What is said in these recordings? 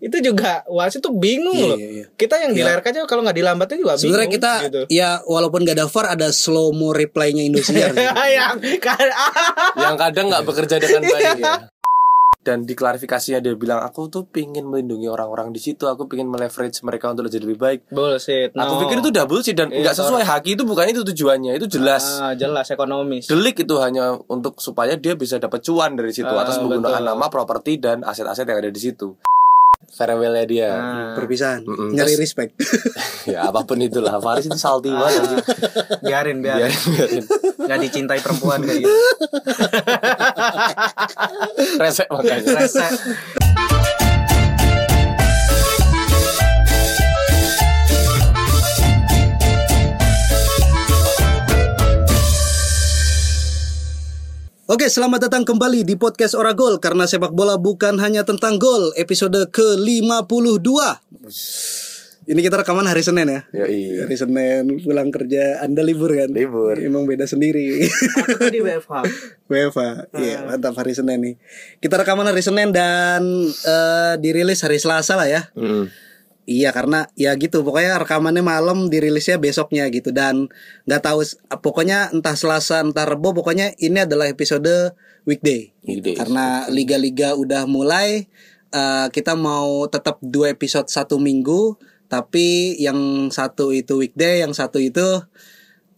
itu juga wasit tuh bingung Iya, loh. iya, iya. Kita yang di layar kaca kalau nggak dilambatin juga bingung. Sebenarnya kita gitu. ya walaupun gak ada VAR ada slow mo replaynya Indosiar. yang yang kadang nggak bekerja dengan baik ya. Dan di klarifikasinya dia bilang aku tuh pingin melindungi orang-orang di situ, aku pingin meleverage mereka untuk jadi lebih baik. bullshit. Aku no. pikir itu double sih dan Iya, nggak sesuai haki itu bukan itu tujuannya, itu jelas. Ah, jelas ekonomis. Delik itu hanya untuk supaya dia bisa dapat cuan dari situ Ah, atas menggunakan betul. nama, properti dan aset-aset yang ada di situ. Farewellnya dia. Nah, Perpisahan. Mm-mm. Nyari Terus- respect. ya apa pun itulah. Faris itu salty banget. anjing. biarin biarin. Biarin, biarin. Nggak dicintai perempuan kayak gitu. Resek makanya. Rese. Oke, selamat datang kembali di podcast Oragol karena sepak bola bukan hanya tentang gol. Episode ke-52. Ini kita rekaman hari Senin ya. Yoi. Hari Senin pulang kerja, Anda libur kan? Libur. Emang beda sendiri. Aku tadi WFH. WFA. Iya, mantap hari Senin nih. Kita rekaman hari Senin dan eh, dirilis hari Selasa lah ya. Mm. Iya karena ya gitu pokoknya rekamannya malam dirilisnya besoknya gitu dan nggak tahu pokoknya entah Selasa entah Rebo pokoknya ini adalah episode weekday, Weekday. karena liga-liga udah mulai eh, kita mau tetap dua episode satu minggu tapi yang satu itu weekday yang satu itu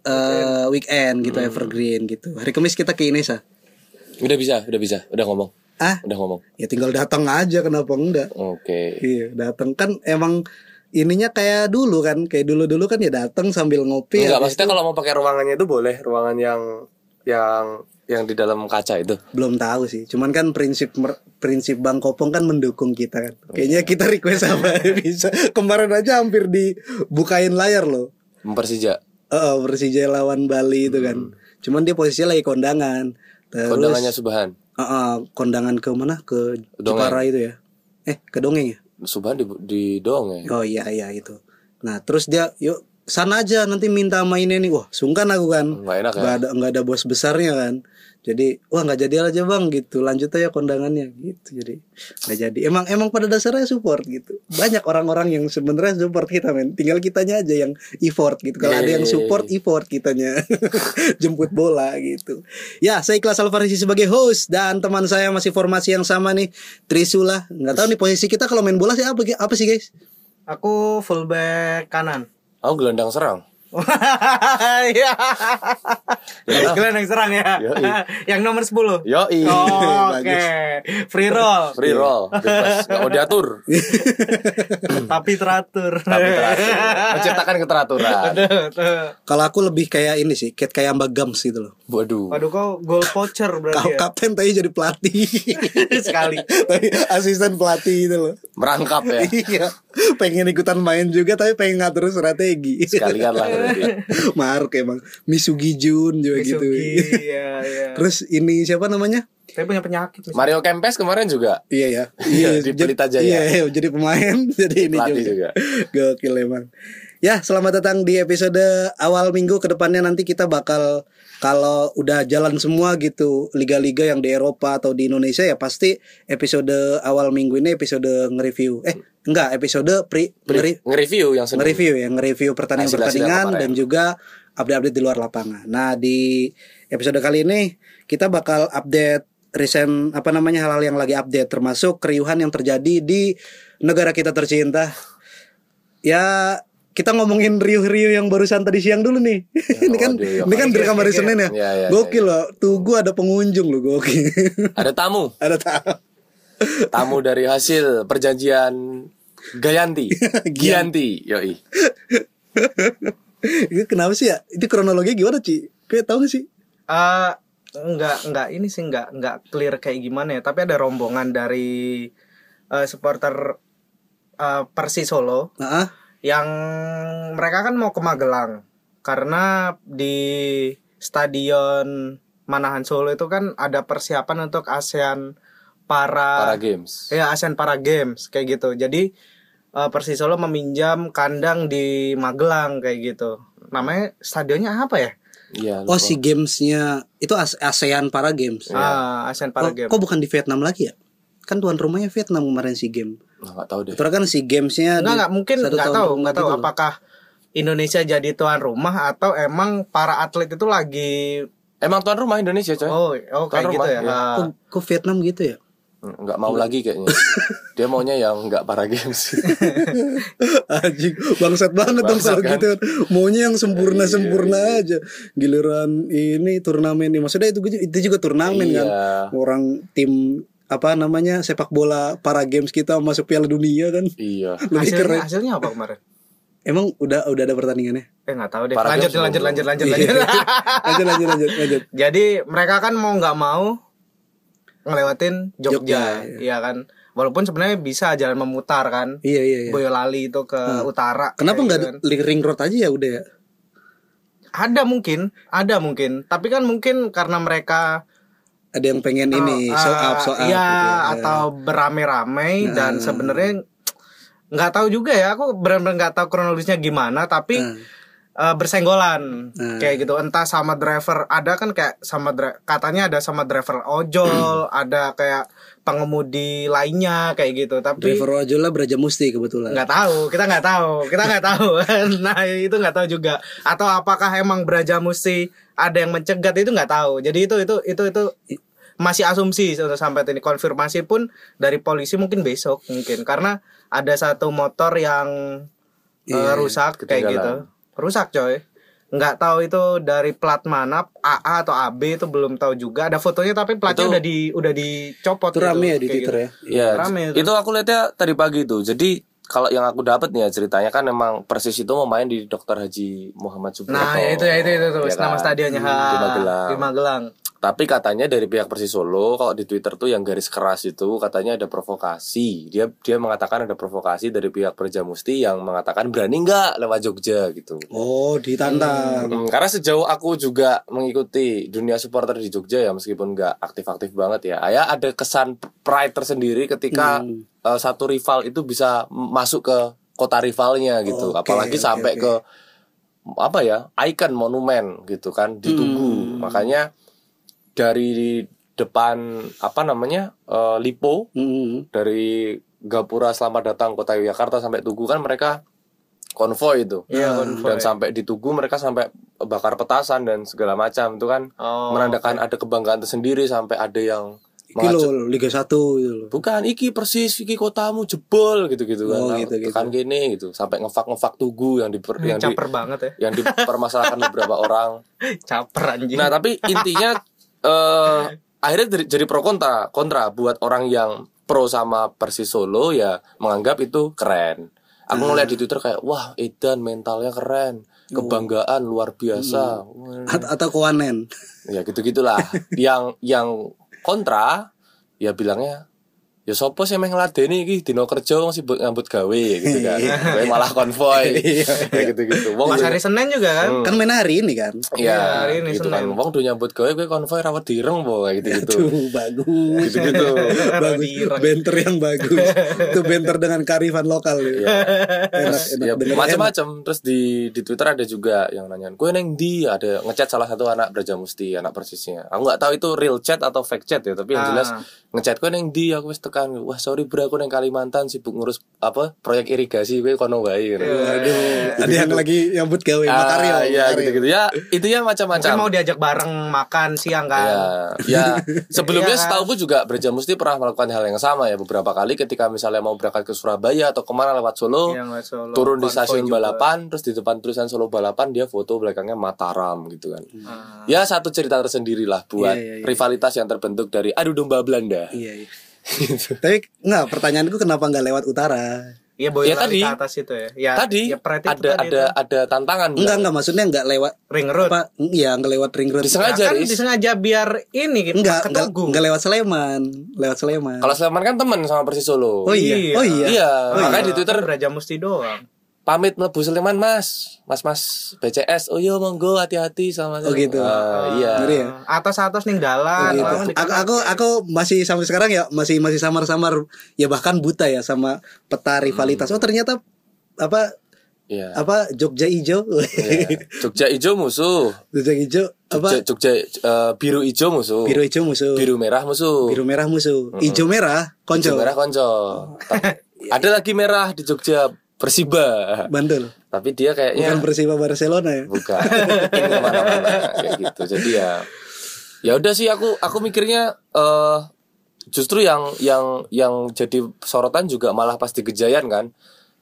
eh, weekend gitu evergreen gitu. Hari Kamis kita ke Inesa Udah bisa, udah bisa, udah ngomong, ah udah ngomong. ya tinggal datang aja kenapa enggak Oke. Iya, datang kan emang ininya kayak dulu kan, kayak dulu-dulu kan ya datang sambil ngopi. Enggak, habis maksudnya kalau mau pakai ruangannya itu boleh, ruangan yang yang yang di dalam kaca itu. belum tahu sih. Cuman kan prinsip prinsip Bang Kopong kan mendukung kita kan. Kayaknya kita request apa bisa. Kemarin aja hampir dibukain layar loh. Mempersija. Eh, Persija lawan Bali itu kan. Cuman dia posisinya lagi kondangan. Terus Kondangannya Subhan. Eh, eh, kondangan ke mana? Ke Jepara itu ya. Eh, ke Dongeng ya? Subhan di, di dong ya. Oh iya iya itu. Nah terus dia yuk sana aja nanti minta mainnya nih wah sungkan aku kan Nggak enak ya? nggak ada nggak ada bos besarnya kan jadi wah nggak jadi aja bang gitu. Lanjut aja kondangannya gitu. Jadi nggak jadi. Emang emang pada dasarnya support gitu. Banyak orang-orang yang sebenarnya support kita men. Tinggal kitanya aja yang effort gitu. Kalau ada yang support effort kitanya. Jemput bola gitu. Ya saya Ikhlas Alfarisi sebagai host dan teman saya masih formasi yang sama nih Trisula nggak tahu nih posisi kita kalau main bola sih apa apa sih guys? Aku fullback kanan. Aku gelandang serang. Iya. Gelandang serang ya. Yoi. Yang nomor 10. Yoi. Oh, Oke. Free roll. Free roll, bebas, mau diatur, Tapi teratur. tapi teratur, menciptakan keteraturan. Kalau aku lebih kayak ini sih, kayak kayak Mbak Gams gitu loh. Waduh, Waduh kau goal poacher Kau berarti ya. kapten tadi jadi pelatih. Sekali. tapi asisten pelatih gitu loh. merangkap ya, Iya. Pengen ikutan main juga tapi pengen ngatur strategi. sekalian lah. Maruk emang Misugi Jun juga gitu. Misugi, iya, iya. Terus ini siapa namanya? Tapi punya penyakit. Misugi. Mario Kempes kemarin juga Iya ya. Di jadi- Pelita Jaya. Iya, iya, jadi pemain jadi ini Pelatih juga. juga. Gokil emang. Ya, selamat datang di episode awal minggu ke depannya nanti kita bakal kalau udah jalan semua gitu liga-liga yang di Eropa atau di Indonesia ya pasti episode awal minggu ini episode nge-review. Eh, enggak, episode pre, ngeri- nge-review yang sedang nge-review ya, nge-review pertandingan-pertandingan dan juga update-update di luar lapangan. Nah, di episode kali ini kita bakal update recent apa namanya hal-hal yang lagi update termasuk keriuhan yang terjadi di negara kita tercinta. Ya, kita ngomongin riuh-riuh yang barusan tadi siang dulu nih. ini kan waduh, ya, ini kan direkam hari Senin ya. Iya, gokil loh. Tuh gua ada pengunjung loh, gokil. ada tamu, ada tahu. tamu dari hasil perjanjian Gayanti, Gianti, yoi. Itu kenapa sih ya? Itu kronologi gimana, Ci? Kayak tahu gak sih? Eh, enggak enggak ini sih enggak enggak clear kayak gimana ya tapi ada rombongan dari eh, supporter eh, Persis Solo Heeh. Yang mereka kan mau ke Magelang karena di stadion Manahan Solo itu kan ada persiapan untuk ASEAN para, Para games. ya ASEAN Para Games kayak gitu jadi eh, Persis Solo meminjam kandang di Magelang kayak gitu namanya stadionnya apa ya Iya. Oh si gamesnya itu As- ASEAN para games. ah ASEAN Para Oh, Games kok bukan di Vietnam lagi ya? Kan tuan rumahnya Vietnam kemarin si game. Nah, nggak tahu deh. Terus kan si gamesnya Enggak di- enggak mungkin nggak tahu nggak tahu gitu loh. apakah Indonesia jadi tuan rumah atau emang para atlet itu lagi Emang tuan rumah Indonesia coy. oh oh Tuan kayak gitu rumah, ya. iya. Ah. Kok, kok Vietnam gitu ya? nggak mau lagi kayaknya. Dia maunya yang nggak para games. Anjing, bangsat banget dong kalau kan? gitu. Maunya yang sempurna-sempurna aja. Giliran ini turnamen ini maksudnya itu itu juga turnamen kan. Iya. Orang tim apa namanya sepak bola para games kita masuk Piala Dunia kan. iya. Lebih hasilnya, keren. hasilnya apa kemarin? Emang udah udah ada pertandingannya? Eh nggak tahu deh. Para lanjut, games lanjut, belum. lanjut, lanjut, Iya. lanjut, lanjut lanjut lanjut lanjut. Jadi mereka kan mau nggak mau ngelewatin Jogja, Jogja, iya kan. Walaupun sebenarnya bisa jalan memutar kan. Iya iya iya. Boyolali itu ke utara. Kenapa kayak nggak gitu kan. ring road aja ya udah ya? Ada mungkin, ada mungkin. Tapi kan mungkin karena mereka Ada yang pengen ini uh, show up show up Iya, gitu ya. atau berame-rame dan sebenarnya nggak tahu juga ya. Aku benar-benar nggak tahu kronologisnya gimana. Tapi Hmm. eh, bersenggolan Hmm. kayak gitu. Entah sama driver ada kan kayak sama katanya ada sama driver ojol, ada kayak pengemudi lainnya kayak gitu. Tapi Driver Ojola Braja Musti kebetulan. nggak tahu kita nggak tahu kita nggak tahu nah itu nggak tahu juga atau apakah emang Braja Musti ada yang mencegat itu nggak tahu jadi itu itu itu itu masih asumsi untuk sampai ini konfirmasi pun dari polisi mungkin besok mungkin karena ada satu motor yang eh, Iya, rusak kayak gitu rusak coy nggak tahu itu dari plat mana AA atau AB itu belum tahu juga ada fotonya tapi platnya Itu- udah di udah dicopot Itu rame ya di Twitter gitu. ya. Iya. Rame itu. itu aku lihatnya tadi pagi itu. Jadi kalau yang aku dapat nih ya ceritanya kan memang Persis itu mau main di Dr. Haji Muhammad Subianto. Nah, ya itu ya itu itu tuh Ya nama kan? stadionnya ha, Di Magelang. Di Magelang. Tapi katanya dari pihak Persis Solo kalau di Twitter tuh yang garis keras itu katanya ada provokasi. Dia dia mengatakan ada provokasi dari pihak Perja Musti yang mengatakan berani nggak lewat Jogja gitu. Oh, ditantang. Hmm, karena sejauh aku juga mengikuti dunia supporter di Jogja ya meskipun nggak aktif-aktif banget ya. Ya ada kesan pride tersendiri ketika Hmm. Eh, satu rival itu bisa masuk ke kota rivalnya gitu. Oke, Apalagi oke, sampai oke. ke apa ya ikon monumen gitu kan ditunggu. Hmm. Makanya dari depan apa namanya eh, Lipo Hmm. dari Gapura selamat datang kota Yogyakarta sampai Tugu kan mereka konvoy itu Iya, dan konvoy. sampai di Tugu mereka sampai bakar petasan dan segala macam itu kan Oh, menandakan ada kebanggaan tersendiri sampai ada yang Iki loh Liga 1 gitu loh. bukan iki persis iki kotamu jebol gitu gitu kan Oh, gitu, gitu. tekan gini gitu sampai ngefak ngefak Tugu yang di yang di caper banget ya. yang dipermasalahkan beberapa orang Caper anjing. Nah tapi intinya eh akhirnya jadi, jadi pro kontra kontra buat orang yang pro sama Persis Solo ya menganggap itu keren. Aku ngeliat di Twitter kayak wah Edan mentalnya keren, kebanggaan luar biasa. At- atau Kowanen. Ya gitu gitulah. yang yang kontra ya bilangnya ya sopo sih emang ngeladeni iki dino kerja wong sibuk ngambut gawe gitu kan. Gue malah konvoy. Kayak gitu-gitu. Wong hari Senin juga kan. Kan main hari ini kan. Iya, Iya, hari ini gitu kan. Senin. Wong udah nyambut gawe gue konvoy rawat direng po kayak gitu-gitu. Tuh bagus. Gitu-gitu. bagus. Banter yang bagus. Itu banter dengan karifan lokal ya. Enak, enak ya macam-macam terus di di Twitter ada juga yang nanyain gue neng di ada ngechat salah satu anak Braja Musti anak persisnya aku nggak tahu itu real chat atau fake chat ya tapi yang Ah. Ngechat gue neng di aku wis tekan wah sorry bro aku neng Kalimantan sibuk ngurus apa proyek irigasi gue kono wae gitu. Waduh, ada yang lagi nyambut gawe. Ah, ya Makario. gitu-gitu ya itu ya Mungkin macam-macam mau diajak bareng makan siang kan. Ya, ya sebelumnya Iya setahu juga Braja Musti pernah melakukan hal yang sama ya beberapa kali ketika misalnya mau berangkat ke Surabaya atau ke mana lewat Solo, nggak Solo. turun di stasiun juga. balapan, terus di depan tulisan Solo balapan dia foto belakangnya Mataram gitu kan. Ah. Ya satu cerita tersendiri lah buat Iya, iya, iya. rivalitas yang terbentuk dari adu domba Belanda. Iya, iya. Tapi enggak pertanyaanku kenapa nggak lewat utara? Iya Boyolali Ya, tadi. ke atas itu ya. Ya, tadi ya, ada tadi ada itu. ada tantangan. Enggak enggak maksudnya enggak lewat ring road. apa? Iya, enggak lewat ring road. Disengaja, Ya kan disengaja biar ini Enggak, ke enggak, Tugu. enggak lewat Sleman, lewat Sleman. Kalau Sleman kan temen sama Persis Solo. Oh iya. Oh iya. Iya, Oh, makanya iya. di Twitter Braja Musti doang. Pamit mlebu Sleman Mas. Mas Mas BCS. Oh iya monggo hati-hati sama Oh, gitu. Ah, iya. Ngeri ya? Atas-atas nih dalan. gitu. lawan di Aku, aku aku masih sampai sekarang ya masih masih samar-samar ya bahkan buta ya sama peta rivalitas. Oh ternyata apa Iya. apa Jogja Ijo Iya. Jogja hijau musuh. Jogja Ijo Jogja, apa Jogja eh, biru hijau musuh. biru hijau musuh Biru merah musuh. biru merah musuh ijo merah konco Hijau merah konco. Ta- Ada lagi merah di Jogja Persiba. bandel Tapi dia kayaknya bukan Persiba Barcelona ya bukan ini ke mana-mana kayak gitu jadi ya ya udah sih aku aku mikirnya eh justru yang yang yang jadi sorotan juga malah pas di Gejayan kan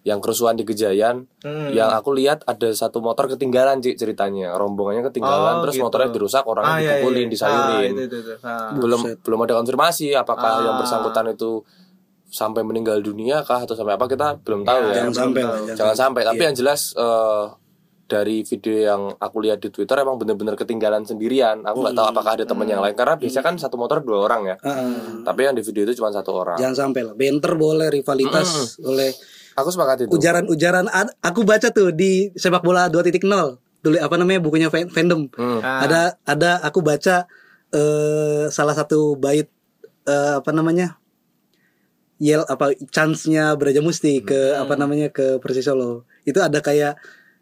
yang kerusuhan di Gejayan Hmm. yang aku lihat ada satu motor ketinggalan Cik, ceritanya rombongannya ketinggalan Oh, terus gitu. motornya dirusak orangnya Ah, iya, dipukulin iya. disayurin Ah, itu, itu, itu. Ah. belum belum ada konfirmasi apakah Ah. yang bersangkutan itu sampai meninggal dunia kah atau sampai apa kita belum tahu ya, jangan sampai. Lah jangan sampai. Tapi Iya. yang jelas eh, dari video yang aku lihat di Twitter emang bener-bener ketinggalan sendirian. Aku nggak tahu apakah ada teman yang lain karena biasanya kan satu motor dua orang ya. Heeh. tapi yang di video itu cuma satu orang. Jangan sampai lah. Banter boleh rivalitas boleh. Aku sepakat itu. Ujaran-ujaran aku baca tuh di sepak bola 2.0 dulu apa namanya bukunya fan- fandom. Hmm. Ah. ada ada aku baca eh salah satu bait eh, apa namanya yel apa chance-nya Braja Musti ke Hmm. apa namanya ke Persis Solo itu ada kayak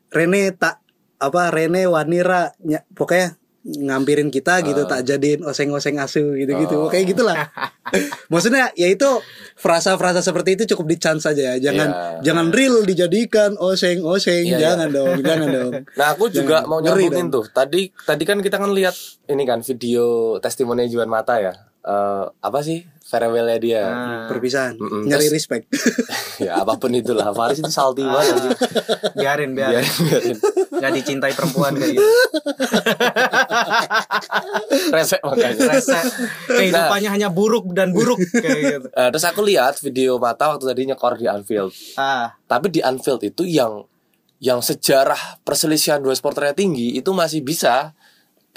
Rene tak apa Rene Wanira ny- pokoknya ngampirin kita gitu Ah. tak jadiin oseng-oseng asu gitu-gitu Oh. kayak gitulah maksudnya ya itu frasa-frasa seperti itu cukup di chance saja ya jangan Iya. jangan real dijadikan oseng-oseng Iya, iya. jangan dong jangan dong Nah aku juga Jangan. mau nyambungin tuh Tadi tadi kan kita kan lihat ini kan video testimoni Juan Mata ya Eh, Apa sih farewellnya dia. Ah. perpisahan. Mm-mm. nyari Terus- respect. Ya apa pun itulah Faris itu salty banget anjing. biarin biarin. Biarin, biarin. nggak dicintai perempuan kayak gitu. Resek makanya. Rese kehidupannya hanya buruk dan buruk kayak gitu. Eh, Terus aku lihat video Mata waktu tadi nyekor di Anfield. Ah. Tapi di Anfield itu yang Yang sejarah perselisihan dua supporternya tinggi Itu masih bisa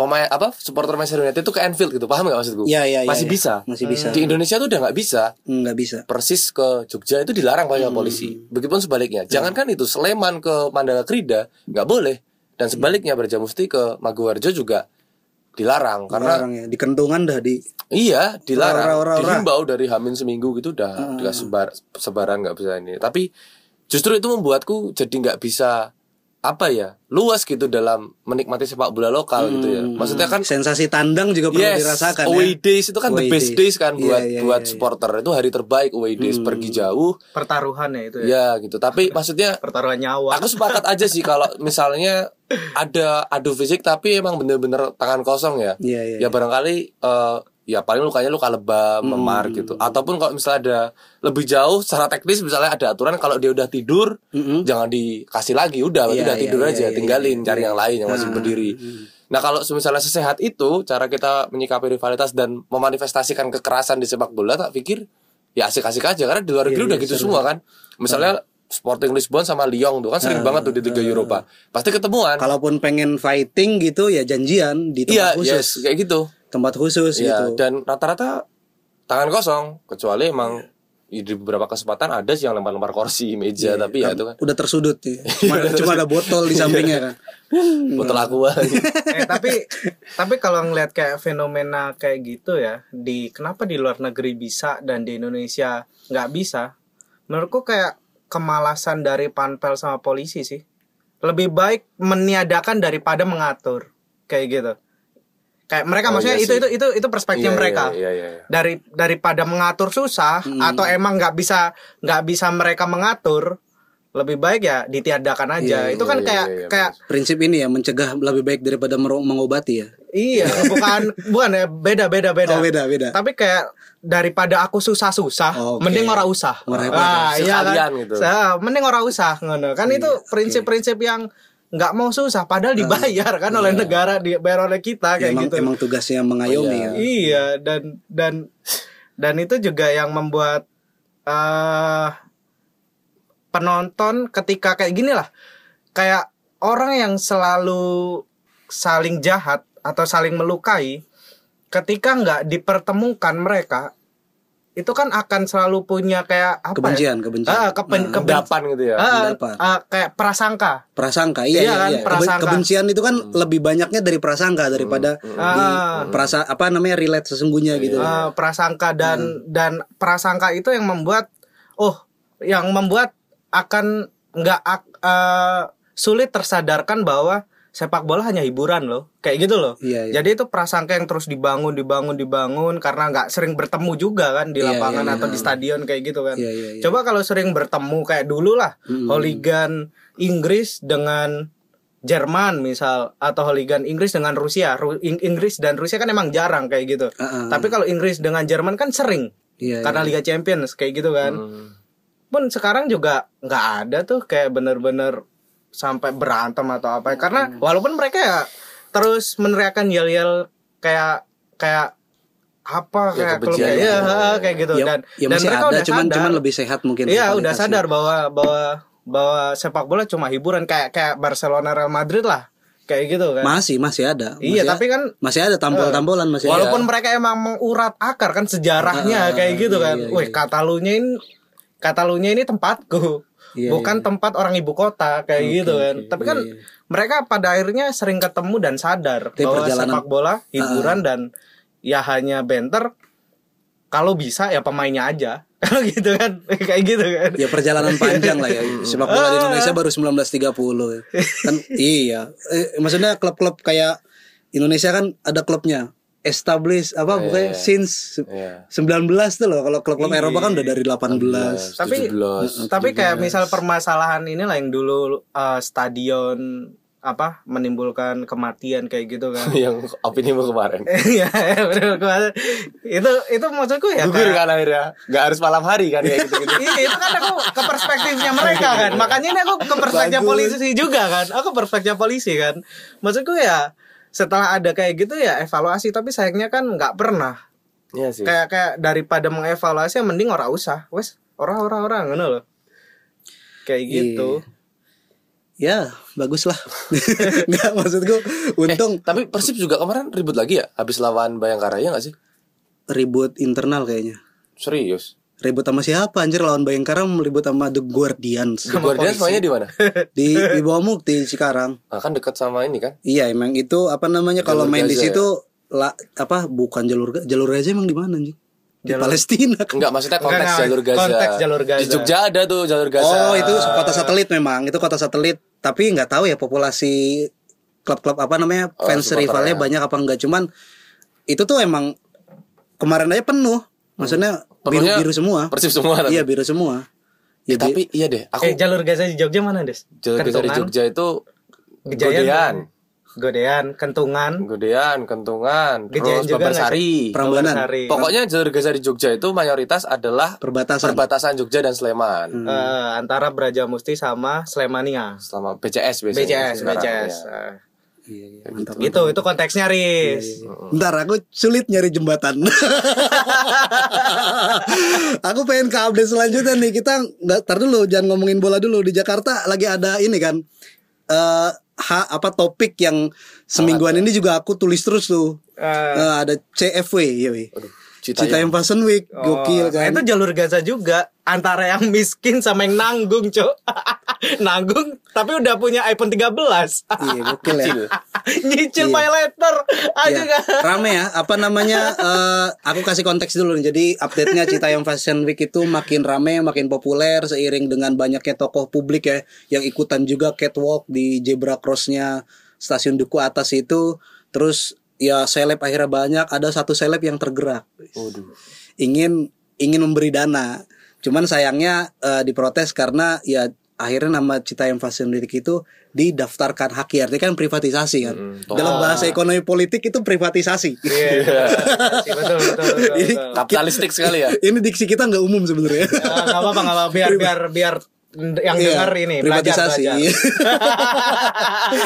Pemain apa supporter Manchester United itu ke Anfield gitu paham gak maksudku? Iya, iya, iya, masih iya. bisa. Masih bisa. Di Indonesia tuh udah nggak bisa. nggak bisa persis ke Jogja itu dilarang Hmm. oleh polisi. Begitupun sebaliknya. Jangankan itu Sleman ke Mandala Krida nggak boleh dan sebaliknya Brajamusti ke Maguwarjo juga dilarang karena Orang ya di kentungan dah di iya dilarang. Ora, ora, ora. Dihimbau dari Hamin seminggu gitu udah dikasih sebar sebaran nggak bisa ini. Tapi justru itu membuatku jadi nggak bisa apa ya luas gitu dalam menikmati sepak bola lokal gitu ya. Maksudnya kan sensasi tandang juga perlu Yes, dirasakan away ya. days itu kan the Away best days kan Iya, buat iya, buat iya, iya. supporter itu hari terbaik away days pergi jauh pertaruhan ya itu ya Ya gitu. Tapi maksudnya pertaruhan nyawa aku sepakat aja sih kalau misalnya ada adu fisik tapi emang bener-bener tangan kosong ya. Iya, iya, Ya barangkali eh, ya paling lukanya luka lebam, memar gitu. Ataupun kalau misalnya ada lebih jauh secara teknis misalnya ada aturan kalau dia udah tidur Mm-mm. jangan dikasih lagi udah Iya, udah iya, tidur iya, aja, iya, tinggalin iya, cari iya. yang lain yang masih Ah, berdiri. Nah kalau misalnya sesehat itu cara kita menyikapi rivalitas dan memanifestasikan kekerasan di sepak bola tak pikir ya asik-asik aja karena di luar negeri Iya, udah iya, gitu seru. semua kan. Misalnya Sporting Lisbon sama Lyon tuh kan sering banget tuh di Liga Eropa. Pasti ketemuan. kalaupun pengen fighting gitu ya janjian di Iya, tempat khusus yes, kayak gitu. Tempat khusus Iya, gitu. dan rata-rata tangan kosong kecuali emang Iya. di beberapa kesempatan ada sih yang lempar-lempar kursi, meja, tapi ya itu kan. Udah tersudut ya. cuma, cuma ada botol di sampingnya kan. Botol aqua. eh tapi tapi kalau ngeliat kayak fenomena kayak gitu ya di kenapa di luar negeri bisa dan di Indonesia nggak bisa? Menurutku kayak kemalasan dari panpel sama polisi sih. Lebih baik meniadakan daripada mengatur. Kayak gitu kayak mereka Oh, maksudnya iya itu itu itu itu perspektif Iya, mereka Iya, iya, iya. dari daripada mengatur susah atau emang nggak bisa nggak bisa mereka mengatur lebih baik ya ditiadakan aja Iya, itu kan iya, kayak iya, iya, kayak prinsip ini ya mencegah lebih baik daripada mengobati ya Iya, bukan bukan ya beda beda beda. oh beda beda Tapi kayak daripada aku susah-susah, Oke. mending ora usah. Ah, iya kan. Gitu. Sa- mending ora usah ngono. Kan itu prinsip-prinsip yang nggak mau susah padahal dibayar kan oleh negara dibayar oleh kita Ya, kayak emang gitu. emang tugasnya mengayomi iya. ya Iya, dan dan dan itu juga yang membuat eh penonton ketika kayak gini lah. Kayak orang yang selalu saling jahat atau saling melukai ketika nggak dipertemukan mereka itu kan akan selalu punya kayak apa kebencian ya? kebencian Ah, keben- Nah, keben- Endapan gitu ya. Ah, ah, kayak prasangka. prasangka iya Iya iya, kan, iya. Prasangka. kebencian itu kan lebih banyaknya dari prasangka daripada di Ah. perasa apa namanya relate sesungguhnya gitu Eh, prasangka dan dan prasangka itu yang membuat oh yang membuat akan nggak ak- eh, sulit tersadarkan bahwa sepak bola hanya hiburan loh kayak gitu loh Iya, iya. jadi itu prasangka yang terus dibangun dibangun dibangun karena nggak sering bertemu juga kan di Iya, lapangan iya, atau iya. di stadion kayak gitu kan Iya, iya, iya. coba kalau sering bertemu kayak dulu lah Mm-mm. hooligan Inggris dengan Jerman misal atau hooligan Inggris dengan Rusia Ru- Ing- Inggris dan Rusia kan emang jarang kayak gitu Heeh. tapi kalau Inggris dengan Jerman kan sering Iya, karena Liga Champions kayak gitu kan Hmm. pun sekarang juga nggak ada tuh kayak bener-bener sampai berantem atau apa karena Hmm. walaupun mereka ya terus meneriakan yel-yel kayak kayak apa Ya, kayak kebencian. kayak ya, kayak gitu ya, dan ya dan mereka ada udah cuman sadar cuman lebih sehat mungkin iya udah sadar bahwa bahwa bahwa sepak bola cuma hiburan kayak kayak Barcelona Real Madrid lah kayak gitu kan masih masih ada iya Masih tapi kan masih ada tampol-tampolan masih ada. Walaupun mereka emang mengurat akar kan sejarahnya Ah, kayak gitu iya, kan. iya, Wih, iya. Katalunya ini Katalunya ini tempatku. Iya, bukan iya. tempat orang ibu kota kayak Oke, gitu kan. oke, Tapi kan iya, iya. mereka pada akhirnya sering ketemu dan sadar Tapi bahwa perjalanan- sepak bola hiburan dan ya hanya banter kalau bisa ya pemainnya aja. Kalau gitu kan. kayak gitu kan. ya perjalanan panjang lah ya sepak bola di Indonesia baru 1930 ya. kan iya eh, maksudnya klub-klub kayak Indonesia kan ada klubnya established apa Iya, bukannya iya. since Iya. 19 tuh loh kalau klub-klub Eropa kan udah dari 18 Tapi 17. tapi kayak misal permasalahan inilah yang dulu uh, stadion apa menimbulkan kematian kayak gitu kan. yang opini mu kemarin. Iya, kemarin. Itu itu maksudku ya. Gugur kan akhirnya. Gak harus malam hari kan kayak gitu-gitu. Iya, itu kan aku ke perspektifnya mereka kan. Makanya ini aku ke perspektif Bagus. polisi juga kan. Aku perspektif polisi kan. Maksudku ya setelah ada kayak gitu ya evaluasi tapi sayangnya kan nggak pernah. Iya sih. Kayak kayak daripada mengevaluasi mending ora usah. Wes, ora ora ora ngono loh. Kayak Iya. gitu. ya bagus lah nggak maksudku untung Tapi Persib juga kemarin ribut lagi ya habis lawan Bayangkara ya gak sih? ribut internal kayaknya Serius. Ribut sama siapa anjir lawan Bayangkara ribut sama The Guardians Di Guardian semuanya di mana? di di bawah Mukti Cikarang Nah, kan dekat sama ini kan? Iya emang itu apa namanya kalau main di Gaza ya? situ la, apa bukan jalur jalur Gaza emang di mana anjing? Di Jalur- Palestina. kan? Enggak, maksudnya konteks Enggak, jalur Gaza. konteks jalur Gaza. Di Jogja ada tuh jalur Gaza. Oh itu kota satelit memang itu kota satelit tapi nggak tahu ya populasi klub-klub apa namanya Oh, fans rivalnya banyak apa enggak cuman itu tuh emang kemarin aja penuh maksudnya biru biru semua Persib semua. tapi. iya biru semua Jadi- tapi iya deh, aku Eh jalur Gaza di Jogja mana, Des? jalur Gaza di? Jogja itu Gejayan. Godean, Godean, Kentungan, Godean, Kentungan, Gejayan terus Babarsari. Prambanan. Pokoknya jalur Gaza di Jogja itu mayoritas adalah perbatasan perbatasan Jogja dan Sleman. Eh, antara Braja Musti sama Slemania. Selama BCS biasanya. BCS, sekarang, BCS. ya. Eh, Iya, iya, mantap. Gitu, itu konteksnya, Riz. Bentar aku sulit nyari jembatan. aku pengen ke update selanjutnya nih. Kita nggak tar dulu, jangan ngomongin bola dulu di Jakarta lagi ada ini kan. Eh ha, apa topik yang semingguan ini juga aku tulis terus tuh. Eh, ada CFW, iya weh. Aduh, Cita, Cita yang Fashion Week, oh, gokil kan. itu jalur Gaza juga antara yang miskin sama yang nanggung, Cok. nanggung tapi udah punya iPhone 13. Iya, gokil ya. Nyicil Iya. letter aja Iya, kan. rame ya apa namanya eh, aku kasih konteks dulu nih jadi update-nya Citayam Fashion Week itu makin rame makin populer seiring dengan banyaknya tokoh publik ya yang ikutan juga catwalk di zebra crossnya stasiun Duku atas itu terus ya seleb akhirnya banyak ada satu seleb yang tergerak Waduh. ingin ingin memberi dana cuman sayangnya eh, diprotes karena ya akhirnya nama Citayam Fashion Week itu didaftarkan haki artinya kan privatisasi kan Mm, dalam bahasa ekonomi politik itu privatisasi Iya. Iya, betul, betul, betul. Kapitalistik sekali ya. ini diksi kita nggak umum sebenarnya Ya, nggak apa-apa, nggak apa-apa. Biar biar biar yang Iya, dengar ini belajar privatisasi belajar.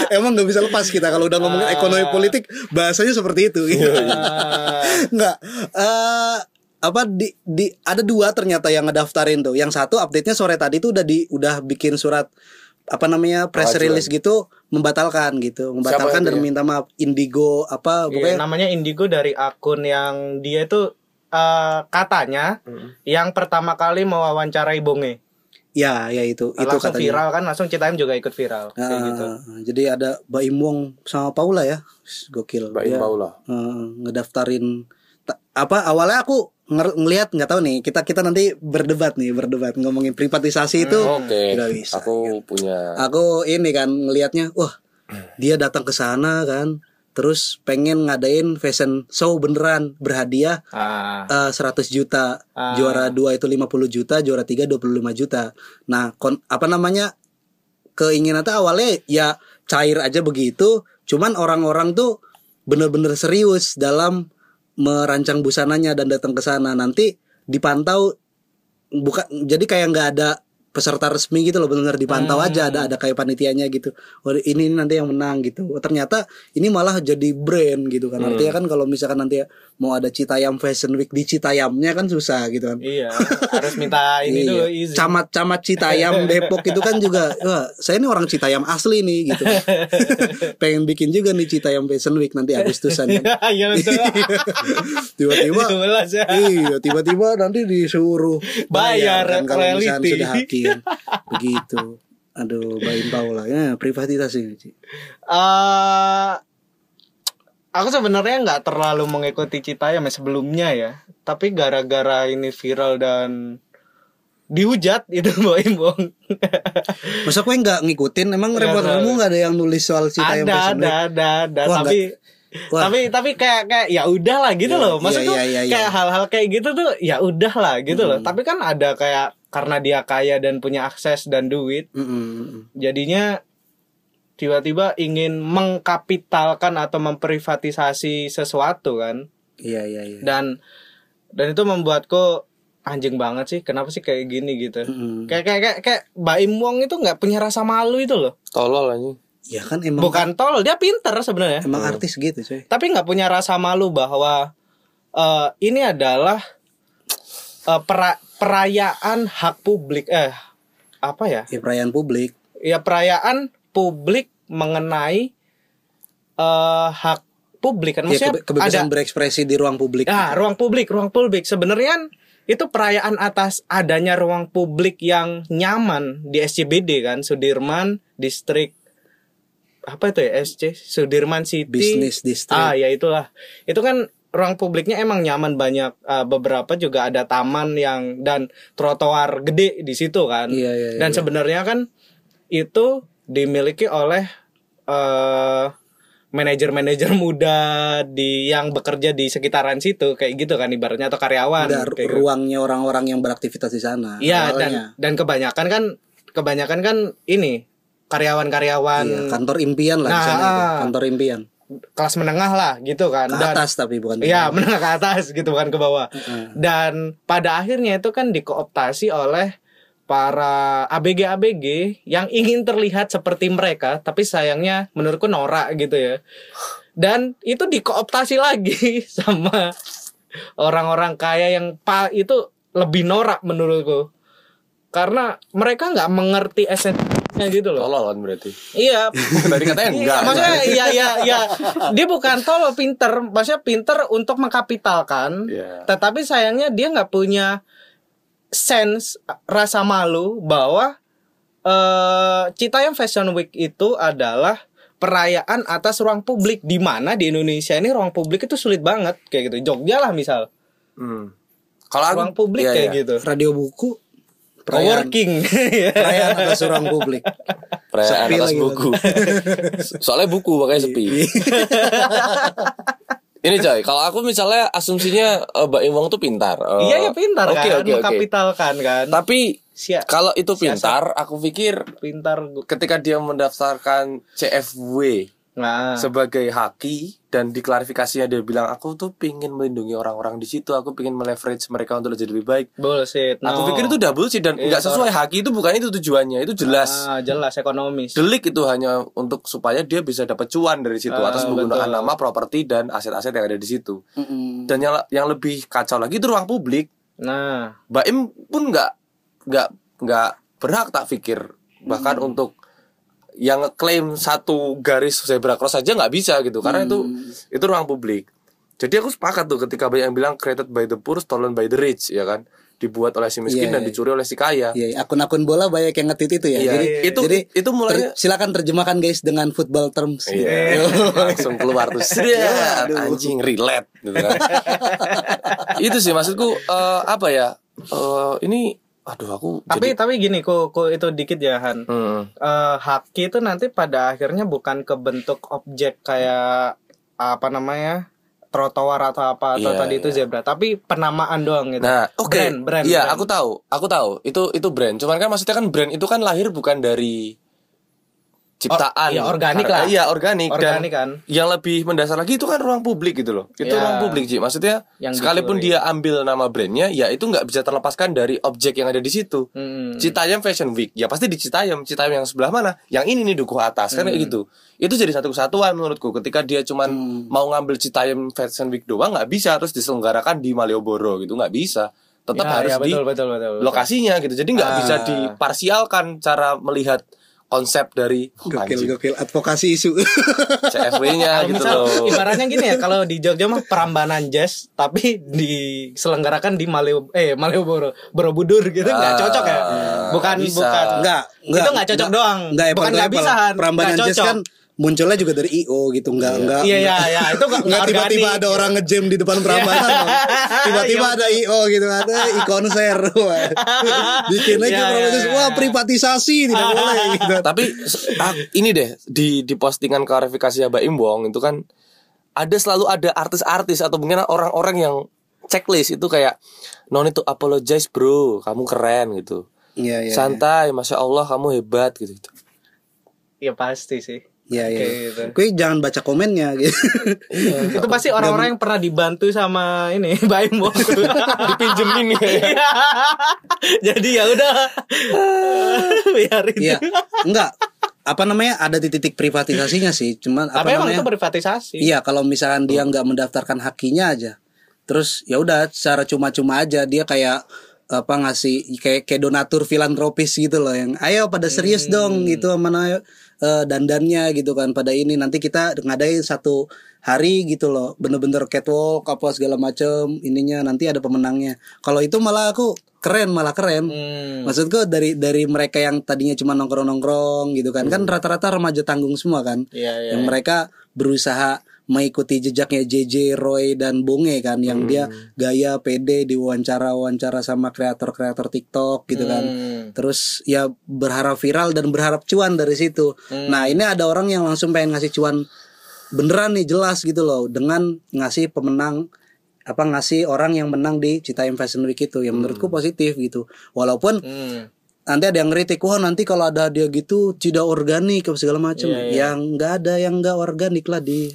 emang nggak bisa lepas kita kalau udah ngomongin Ah. ekonomi politik bahasanya seperti itu Ah, nggak eh apa di, di ada dua ternyata yang ngedaftarin tuh yang satu update nya sore tadi tuh udah di udah bikin surat apa namanya press Pengajuan. release gitu membatalkan gitu membatalkan dan minta maaf Indigo apa Iya, pokoknya namanya Indigo dari akun yang dia itu eh, katanya yang pertama kali mewawancarai Bonge. Ya ya itu itu langsung katanya viral kan, langsung Citaim juga ikut viral kayak Ah, gitu. jadi ada Mbak Imwong sama Paula ya gokil Mbak Dia, Paula. eh, ngedaftarin ta- apa awalnya aku nger- ngelihat nggak tahu nih kita kita nanti berdebat nih berdebat ngomongin privatisasi itu Oke. nggak bisa. Aku punya Aku ini kan ngelihatnya, wah dia datang ke sana kan, terus pengen ngadain fashion show beneran berhadiah Ah. eh, 100 juta, Ah. juara 2 itu 50 juta, juara 3 25 juta. Nah, kon, apa namanya? keinginan tuh awalnya ya cair aja begitu, cuman orang-orang tuh bener-bener serius dalam merancang busananya dan datang ke sana. Nanti dipantau bukan jadi kayak nggak ada peserta resmi gitu loh benar dipantau aja ada ada kayak panitianya gitu oh ini nanti yang menang gitu oh, ternyata ini malah jadi brand gitu kan artinya kan kalau misalkan nanti mau ada Citayam Fashion Week di Citayamnya kan susah gitu kan Iya, harus minta ini Iya. dulu izin. Camat-camat Citayam Depok itu kan juga wah saya ini orang Citayam asli nih gitu pengen bikin juga nih Citayam Fashion Week nanti Agustusan kan. Iya betul. tiba-tiba ya. iya tiba-tiba nanti disuruh Bayar, kan kalau misalnya sudah hakim begitu. Aduh Baim Paula ya privatisasi ini Ci. Eh, aku sebenarnya nggak terlalu mengikuti Citayam ya sebelumnya ya, tapi gara-gara ini viral dan dihujat itu Boim Bong. masa gue nggak ngikutin emang Nggak reportermu nggak ada yang nulis soal Citayam ada, ada, ada, ada, Wah, tapi Wah. tapi tapi kayak kayak ya udah lah gitu Iya, loh. Maksudnya iya, iya, iya. kayak hal-hal kayak gitu tuh ya udah lah gitu loh. Tapi kan ada kayak karena dia kaya dan punya akses dan duit, Mm-mm. jadinya tiba-tiba ingin mengkapitalkan atau memprivatisasi sesuatu kan iya iya iya dan dan itu membuatku anjing banget sih kenapa sih kayak gini gitu Mm-mm. kayak kayak kayak, kayak Baim Wong itu nggak punya rasa malu itu loh tolol anjing. Ya kan emang bukan tolol dia pinter sebenarnya. Emang artis gitu coy tapi nggak punya rasa malu bahwa eh, ini adalah eh, pera- perayaan hak publik eh apa ya? Ya perayaan publik. Ya perayaan publik mengenai eh hak publik kan. Ya maksudnya kebe- kebebasan ada berekspresi di ruang publik. Ah ruang publik ruang publik. Sebenarnya kan itu perayaan atas adanya ruang publik yang nyaman di SCBD kan Sudirman distrik apa itu ya SC Sudirman City Business district. ah ya itulah itu kan ruang publiknya emang nyaman banyak eh, beberapa juga ada taman yang dan trotoar gede di situ kan Iya, iya, iya, dan iya. sebenarnya kan itu dimiliki oleh eh manajer-manajer muda di yang bekerja di sekitaran situ kayak gitu kan ibaratnya atau karyawan ada kayak gitu. ruangnya orang-orang yang beraktivitas di sana Iya dan dan kebanyakan kan kebanyakan kan ini karyawan-karyawan Iya, kantor impian lah Nah, itu. ah. kantor impian kelas menengah lah gitu kan ke dan atas tapi bukan Iya bawah. menengah ke atas gitu kan ke bawah Heeh. dan pada akhirnya itu kan dikooptasi oleh para ABG ABG yang ingin terlihat seperti mereka tapi sayangnya menurutku norak gitu ya dan itu dikooptasi lagi sama orang-orang kaya yang pa itu lebih norak menurutku karena mereka nggak mengerti esensinya gitu loh Tolol kan berarti. iya Tadi katanya Iya, enggak. maksudnya iya iya iya dia bukan tolol pinter maksudnya pinter untuk mengkapitalkan Iya. tetapi sayangnya dia nggak punya sense rasa malu bahwa eh Citayam Fashion Week itu adalah perayaan atas ruang publik di mana di Indonesia ini ruang publik itu sulit banget kayak gitu Jogja lah misal Hmm. Kalau ruang publik iya, kayak iya. gitu radio buku perayaan coworking perayaan atas ruang publik Perayaan Sepi atas buku. Soalnya buku makanya sepi. Ini coy, kalau aku misalnya asumsinya eh, Mbak Imwong tuh pintar. Eh, iya ya pintar oke, kan oke, oke. mengkapitalkan kan Tapi Sia- kalau itu pintar, aku pikir pintar ketika dia mendaftarkan CFW nah sebagai haki dan diklarifikasinya dia bilang aku tuh pingin melindungi orang-orang di situ, aku pingin meleverage mereka untuk jadi lebih baik. bullshit Aku no. pikir itu double sih dan nggak sesuai haki itu bukan itu tujuannya, itu jelas. ah, jelas ekonomis Delik itu hanya untuk supaya dia bisa dapat cuan dari situ Ah, atas menggunakan betul. nama, properti dan aset-aset yang ada di situ. Mm-mm. Dan yang yang lebih kacau lagi itu ruang publik. nah Baim pun nggak nggak nggak berhak tak pikir bahkan untuk yang ngeklaim satu garis zebra cross saja nggak bisa gitu karena itu itu ruang publik. Jadi aku sepakat tuh ketika banyak yang bilang created by the poor, stolen by the rich ya kan. dibuat oleh si miskin Iya, dan iya. dicuri oleh si kaya. Iya, akun-akun bola banyak yang ngetit itu ya. Iya, Jadi itu jadi itu mulainya ter- silakan terjemahkan guys dengan football terms. Iya, langsung keluar tuh. Sret, anjing relate gitu kan. itu sih maksudku eh, apa ya? Eh, ini aduh aku Tapi jadi tapi gini, ku, ku itu dikit ya Han. Hmm. Eh, haki itu nanti pada akhirnya bukan ke bentuk objek kayak apa namanya trotoar atau apa atau Iya, tadi itu iya. zebra tapi penamaan doang gitu Nah, oke. brand brand Iya, brand. aku tahu. Aku tahu. Itu itu brand. Cuman kan maksudnya kan brand itu kan lahir bukan dari ciptaan. iya, organik Karena- lah. Iya, organik. Organik Dan kan. Yang lebih mendasar lagi itu kan ruang publik gitu loh. Itu Iya. ruang publik, Ji. Maksudnya Yang sekalipun dicuri. dia ambil nama brandnya, ya itu nggak bisa terlepaskan dari objek yang ada di situ. Hmm. Citayam Fashion Week ya pasti di Citayam Citayam yang sebelah mana yang ini nih dukuh atas kan Hmm. kayak gitu itu jadi satu kesatuan menurutku ketika dia cuman mau ngambil Citayam Fashion Week doang nggak bisa terus diselenggarakan di Malioboro gitu nggak bisa tetap Ya, harus ya, di betul, betul, betul, betul. lokasinya gitu jadi nggak Ah. bisa diparsialkan cara melihat konsep dari Gokil anjing, gokil advokasi isu. CFW-nya gitu misal loh ibaratnya gini ya kalau di Jogja mah perambanan jazz tapi diselenggarakan di Maleo eh Malioboro Borobudur gitu nggak Ah, cocok ya bukan bisa. bukan Enggak, itu nggak cocok doang Enggak, bukan nggak bisa. Perambanan jazz cocok. kan munculnya juga dari IO gitu, enggak enggak. iya iya iya itu nggak Enggak nggak tiba-tiba ada orang ngejam di depan perambanan. Tiba-tiba Iya. ada IO gitu ada i konser. Wah. Bikin aja Iya, perambanan iya, jazz. iya. Wah, privatisasi tidak boleh gitu. tapi ah, ini deh di di postingan klarifikasi Mbak Imbong itu kan ada selalu ada artis-artis atau mungkin orang-orang yang checklist itu kayak no need to apologize bro kamu keren gitu Iya, iya. santai masya Allah kamu hebat gitu, gitu. ya pasti sih Iya, iya. Kayak gitu. Gue jangan baca komennya gitu. Iya. itu pasti orang-orang yang pernah dibantu sama ini Baim dipinjemin ya jadi ya udah biarin Iya. Enggak. Apa namanya? Ada di titik privatisasinya sih. Cuman apa tapi emang namanya? itu privatisasi Iya, kalau misalkan dia nggak mendaftarkan hakinya aja, terus ya udah secara cuma-cuma aja dia kayak apa ngasih kayak kayak donatur filantropis gitu loh yang ayo pada serius dong gitu mana eh, dandannya gitu kan pada ini. Nanti kita ngadain satu hari gitu loh. Bener-bener catwalk apa segala macem ininya. Nanti ada pemenangnya. Kalau itu malah aku keren malah keren. Hmm. maksudku dari dari mereka yang tadinya cuma nongkrong-nongkrong gitu kan. Kan rata-rata remaja tanggung semua kan. Iya, iya, yang mereka berusaha mengikuti jejaknya JJ Roy dan Bonge kan yang dia gaya pede di wawancara wawancara sama kreator-kreator TikTok gitu kan. Hmm. terus ya berharap viral dan berharap cuan dari situ. Nah ini ada orang yang langsung pengen ngasih cuan beneran nih jelas gitu loh dengan ngasih pemenang apa ngasih orang yang menang di Citayam Fashion Week itu yang menurutku positif gitu. Walaupun Hmm. nanti ada yang ngeritik wah nanti kalau ada dia gitu tidak organik segala macam. Iya, yang nggak ada yang nggak organik lah di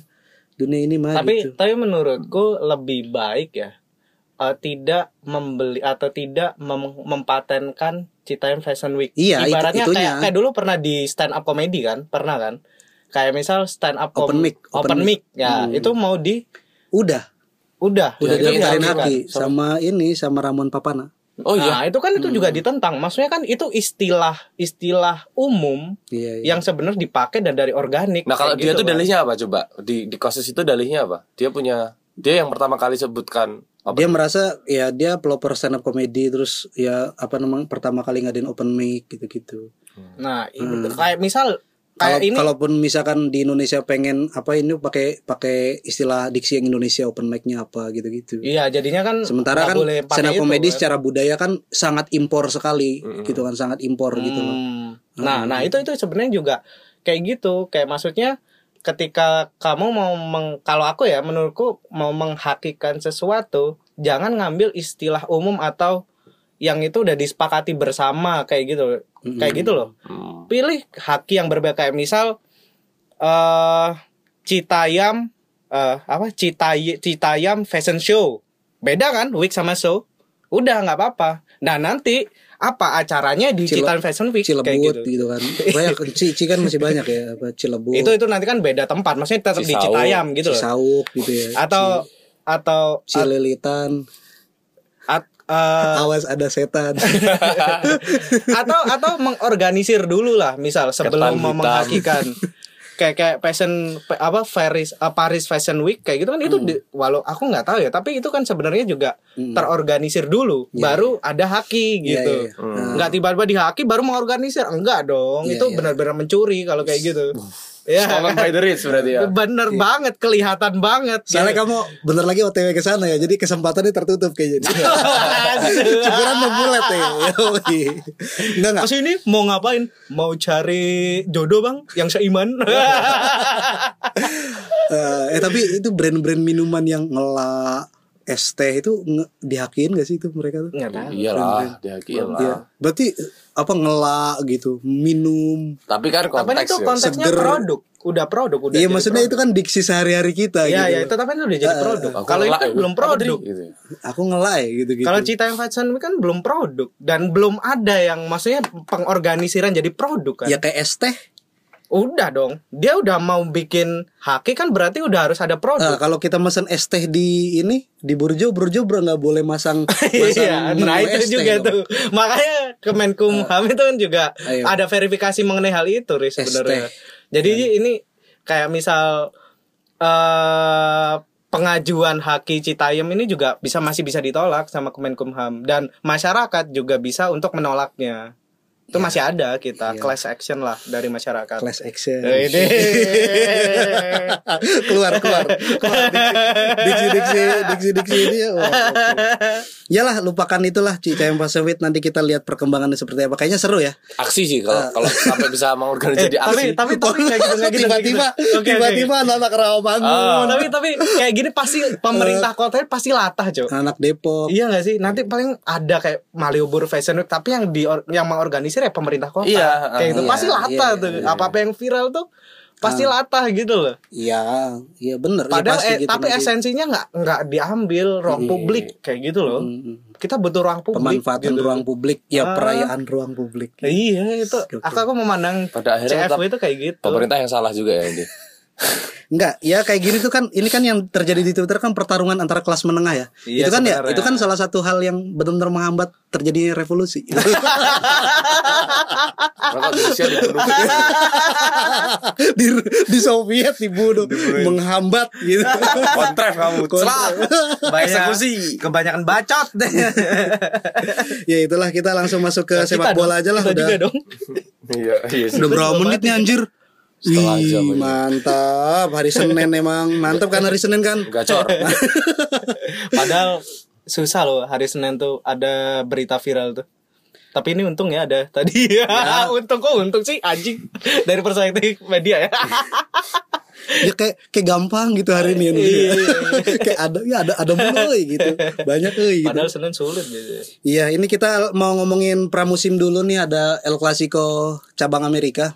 dunia ini mah tapi gitu tapi menurutku lebih baik ya eh, tidak membeli atau tidak mem- mempatenkan Citayam Fashion Week. Iya, itu- Ibaratnya itunya. kayak kayak dulu pernah di stand up comedy kan, pernah kan? Kayak misal stand up Open mic, open open mic. mic. Ya, Hmm. itu mau di udah udah udah itu didaftarin diajukan. haki sama ini sama Ramon Papana oh iya Nah, itu kan itu Hmm. juga ditentang. Maksudnya kan itu istilah istilah umum iya, iya. yang sebenarnya dipakai dan dari organik. nah kalau dia gitu tuh kan. dalihnya apa coba di di kasus itu dalihnya apa dia punya dia yang pertama kali sebutkan apa dia merasa ya dia pelopor stand up comedy terus ya apa namanya pertama kali ngadain open mic gitu-gitu Nah, itu kayak misal kalau ini kalaupun misalkan di Indonesia pengen apa ini pakai pakai istilah diksi yang Indonesia open mic-nya apa gitu-gitu. Iya, jadinya kan sementara kan stand up comedy kan. secara budaya kan sangat impor sekali gitu kan sangat impor gitu loh. Hmm. Nah, nah itu itu sebenarnya juga kayak gitu, kayak maksudnya ketika kamu mau meng, kalau aku ya menurutku mau menghakikan sesuatu, jangan ngambil istilah umum atau yang itu udah disepakati bersama kayak gitu. Kayak gitu loh. Hmm. Pilih haki yang berbeda kayak misal eh Citayam eh apa Citay Citayam Fashion Show. Beda kan week sama show? Udah nggak apa-apa. Nah, nanti apa acaranya di Cile- Citayam Fashion Week Cilebut kayak gitu. gitu. kan banyak Cici kan masih banyak ya apa Cilebut Itu itu nanti kan beda tempat, maksudnya tetap di Cisauk, Citayam gitu loh. Cisauk gitu ya Atau atau Ci- Cililitan eh, awas ada setan. Atau atau mengorganisir dulu lah misal sebelum mau menghakikan. Kayak kayak fashion apa Paris uh, Paris Fashion Week kayak gitu kan itu di- walau aku nggak tahu ya tapi itu kan sebenarnya juga terorganisir dulu baru ada haki Iya, gitu. iya, iya. nggak tiba-tiba di haki baru mengorganisir. Enggak dong Iya, itu iya. benar-benar mencuri kalau kayak gitu ya Stolen by the rich berarti ya. bener banget kelihatan banget Soalnya kamu bener lagi OTW ke sana ya, jadi kesempatannya tertutup kayaknya. Cukuran membulat ya. Enggak enggak. Ke sini mau ngapain? Mau cari jodoh bang yang seiman? Eh, eh tapi itu brand-brand minuman yang ngelak teh itu nge- dihakiin gak sih itu mereka tuh? Nggak tahu. Iyalah, dihakiin Iya. lah. Berarti apa ngelak gitu, minum. Tapi kan Tapi konteks itu ya. konteksnya Seger. produk, udah produk, udah. Iya maksudnya itu produk. kan diksi sehari-hari kita Iya, gitu. ya itu tapi itu udah jadi produk. Aku Kalau kan ya. belum produk. Gitu ya. Aku ngelak ya gitu-gitu. Kalau Cita yang Fashion kan belum produk dan belum ada yang maksudnya pengorganisiran jadi produk kan. ya kayak teh. Udah dong. Dia udah mau bikin haki kan berarti udah harus ada Nah, produk. kalau kita mesen es teh di ini di Burjo, Burjo bro nggak boleh masang Iya, masang nah menu itu juga dong. tuh. Makanya Kemenkumham itu kan juga Ayo. ada verifikasi mengenai hal itu, Riz, sebenarnya. Jadi ini kayak misal eh pengajuan haki Citayam ini juga bisa masih bisa ditolak sama Kemenkumham dan masyarakat juga bisa untuk menolaknya. Itu masih ada kita class action lah dari masyarakat. class action. Eh, Ini. keluar keluar keluar diksi diksi diksi diksi ini ya oh, oke. Yalah lupakan itulah Cica yang pas Week nanti kita lihat perkembangannya seperti apa kayaknya seru ya Aksi sih kalau kalau sampai bisa mengorganisasi Eh, jadi aksi. tapi tapi tapi nggak gitu gitu, nggak gitu. tiba-tiba tiba-tiba anak-anak Rawamangun Oh, tapi tapi kayak gini pasti pemerintah kota pasti latah, Cok. anak Depok Iya gak sih? Nanti paling ada kayak Malioboro Fashion Week tapi yang di yang mengorganisir ya pemerintah kota. Iya, kayak gitu iya, pasti latah iya, tuh. Apa-apa yang viral tuh pasti latah gitu loh. iya iya bener ya, Padahal pasti eh, gitu tapi nanti. esensinya nggak nggak diambil ruang publik kayak gitu loh. Kita butuh ruang publik. pemanfaatan gitu. ruang publik ya Ah. perayaan ruang publik Iya itu. Aku aku memandang Pada akhirnya CFW tetap itu kayak gitu. Pemerintah yang salah juga ya ini. Enggak, ya kayak gini tuh kan ini kan yang terjadi di Twitter kan pertarungan antara kelas menengah ya. Iya, itu kan ya, sebenarnya. itu kan salah satu hal yang benar-benar menghambat terjadinya revolusi. Dibunuh. di di Soviet dibunuh, menghambat gitu. Kontraf kamu. Banyak- Eksekusi. Kebanyakan bacot deh. ya itulah kita langsung masuk ke sepak Kita bola dong, aja lah kita udah. juga dong. Iya, iya. Udah berapa menit nih anjir? Setengah Wih, jam aja. mantap. Hari Senin emang mantap kan hari Senin kan? Gacor. Padahal susah loh hari Senin tuh ada berita viral tuh. Tapi ini untung ya ada tadi. untung kok untung sih anjing dari perspektif media ya. Ya kayak kayak gampang gitu hari ini Iya, kayak ada ya ada ada euy gitu. Banyak euy gitu. Padahal Senin sulit gitu. Iya, ini kita mau ngomongin pramusim dulu nih ada El Clasico cabang Amerika.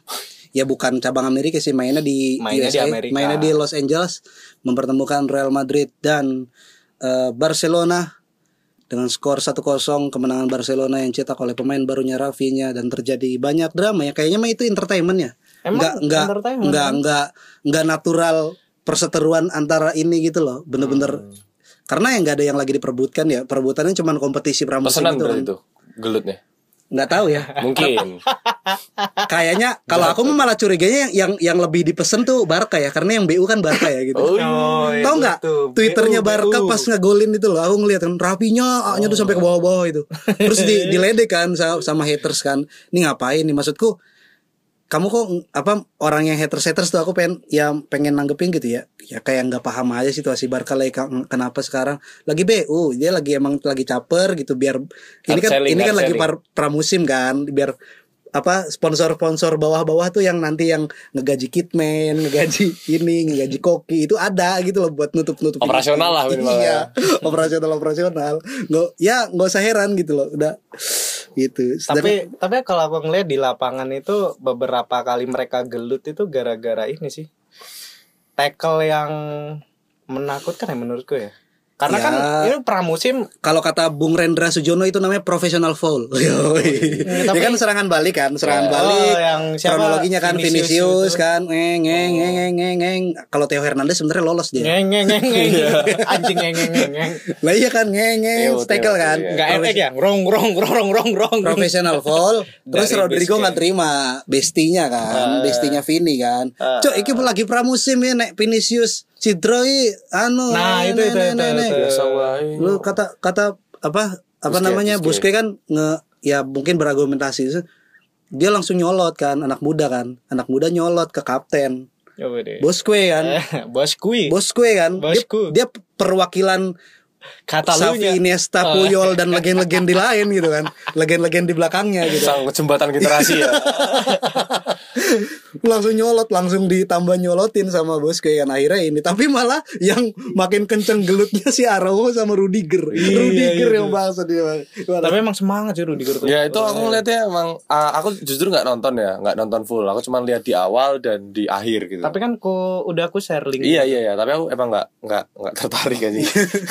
Ya bukan cabang Amerika sih mainnya di Mainnya di USA, Amerika. mainnya di Los Angeles mempertemukan Real Madrid dan eh, Barcelona dengan skor 1-0 kemenangan Barcelona yang cetak oleh pemain barunya Rafinha dan terjadi banyak drama ya kayaknya mah itu entertainment ya. Emang Enggak enggak entertainment, enggak kan? enggak enggak natural perseteruan antara ini gitu loh. Bener-bener Hmm. karena yang nggak ada yang lagi diperbutkan ya perebutannya cuma kompetisi pramusim Pesanan itu kan. itu. Gelutnya. Nggak tahu ya. Mungkin. kayaknya kalau aku mah malah curiganya yang yang yang lebih dipesen tuh Barca ya karena yang BU kan Barca ya gitu. Oh, Oh, iya, Tahu nggak. Twitternya BU. Barca pas ngegolin itu loh aku ngeliat kan rapinya A-nya tuh sampai ke bawah-bawah itu terus di diledek kan sama, sama haters kan. Ini ngapain nih? Maksudku kamu kok apa orang yang haters haters tuh aku pengen yang pengen nanggepin gitu ya. Ya kayak nggak paham aja situasi Barca lagi ka- kenapa sekarang? Lagi BU dia lagi emang lagi caper gitu biar ini kan selling, ini kan lagi par- pramusim kan biar apa sponsor-sponsor bawah-bawah tuh yang nanti yang ngegaji kitman, ngegaji ini, ngegaji koki itu ada gitu loh buat nutup-nutup Operasional lah minimal Iya, operasional operasional. Nggak ya nggak usah heran gitu loh. Udah gitu. Tapi tapi kalau aku ngeliat di lapangan itu beberapa kali mereka gelut itu gara-gara ini sih. Tackle yang menakutkan ya menurutku ya. Karena Ya. kan ini pramusim Kalau kata Bung Rendra Sujono itu namanya professional foul. Yoi. ya kan serangan balik kan, serangan Oh, balik. yang siapa? kronologinya kan Vinicius Vinicius, itu. kan, ngeng ngeng ngeng ngeng ngeng ngeng. Kalau Theo Hernandez sebenarnya lolos dia. ngeng ngeng ngeng ngeng. anjing ngeng ngeng ngeng. Lah iya kan ngeng ngeng, tackle Theo, kan. iya. Enggak efek ya? Rong rong rong rong rong. Professional foul, terus Dari Rodrigo nggak terima bestinya kan, bestinya Vini kan. Ah. Cok, iki lagi pramusim ya nek Vinicius Cidroi anu. Nah, itu, nek, itu, itu, nek. itu. Lu kata kata apa apa Busquets, namanya Busquets. Busquets kan nge ya mungkin berargumentasi dia langsung nyolot kan anak muda kan anak muda nyolot ke kapten Coba deh. Bosque kan Boskui. Bosque kan dia, Bosku. dia perwakilan Katalunya. Xavi, Iniesta, Oh. Puyol dan legend-legend di lain gitu kan legend-legend di belakangnya gitu Sang jembatan generasi ya. langsung nyolot langsung ditambah nyolotin sama Bosque kan akhirnya ini tapi malah yang makin kenceng gelutnya si Araujo sama Rudiger Iya, Rudiger iya, yang bahasa dia Tapi emang semangat sih Rudiger tuh. ya itu aku ngeliatnya emang ah, aku justru nggak nonton ya, nggak nonton full. Aku cuma lihat di awal dan di akhir gitu. Tapi kan ku udah aku share link. Iya iya iya, tapi aku emang nggak nggak nggak tertarik aja.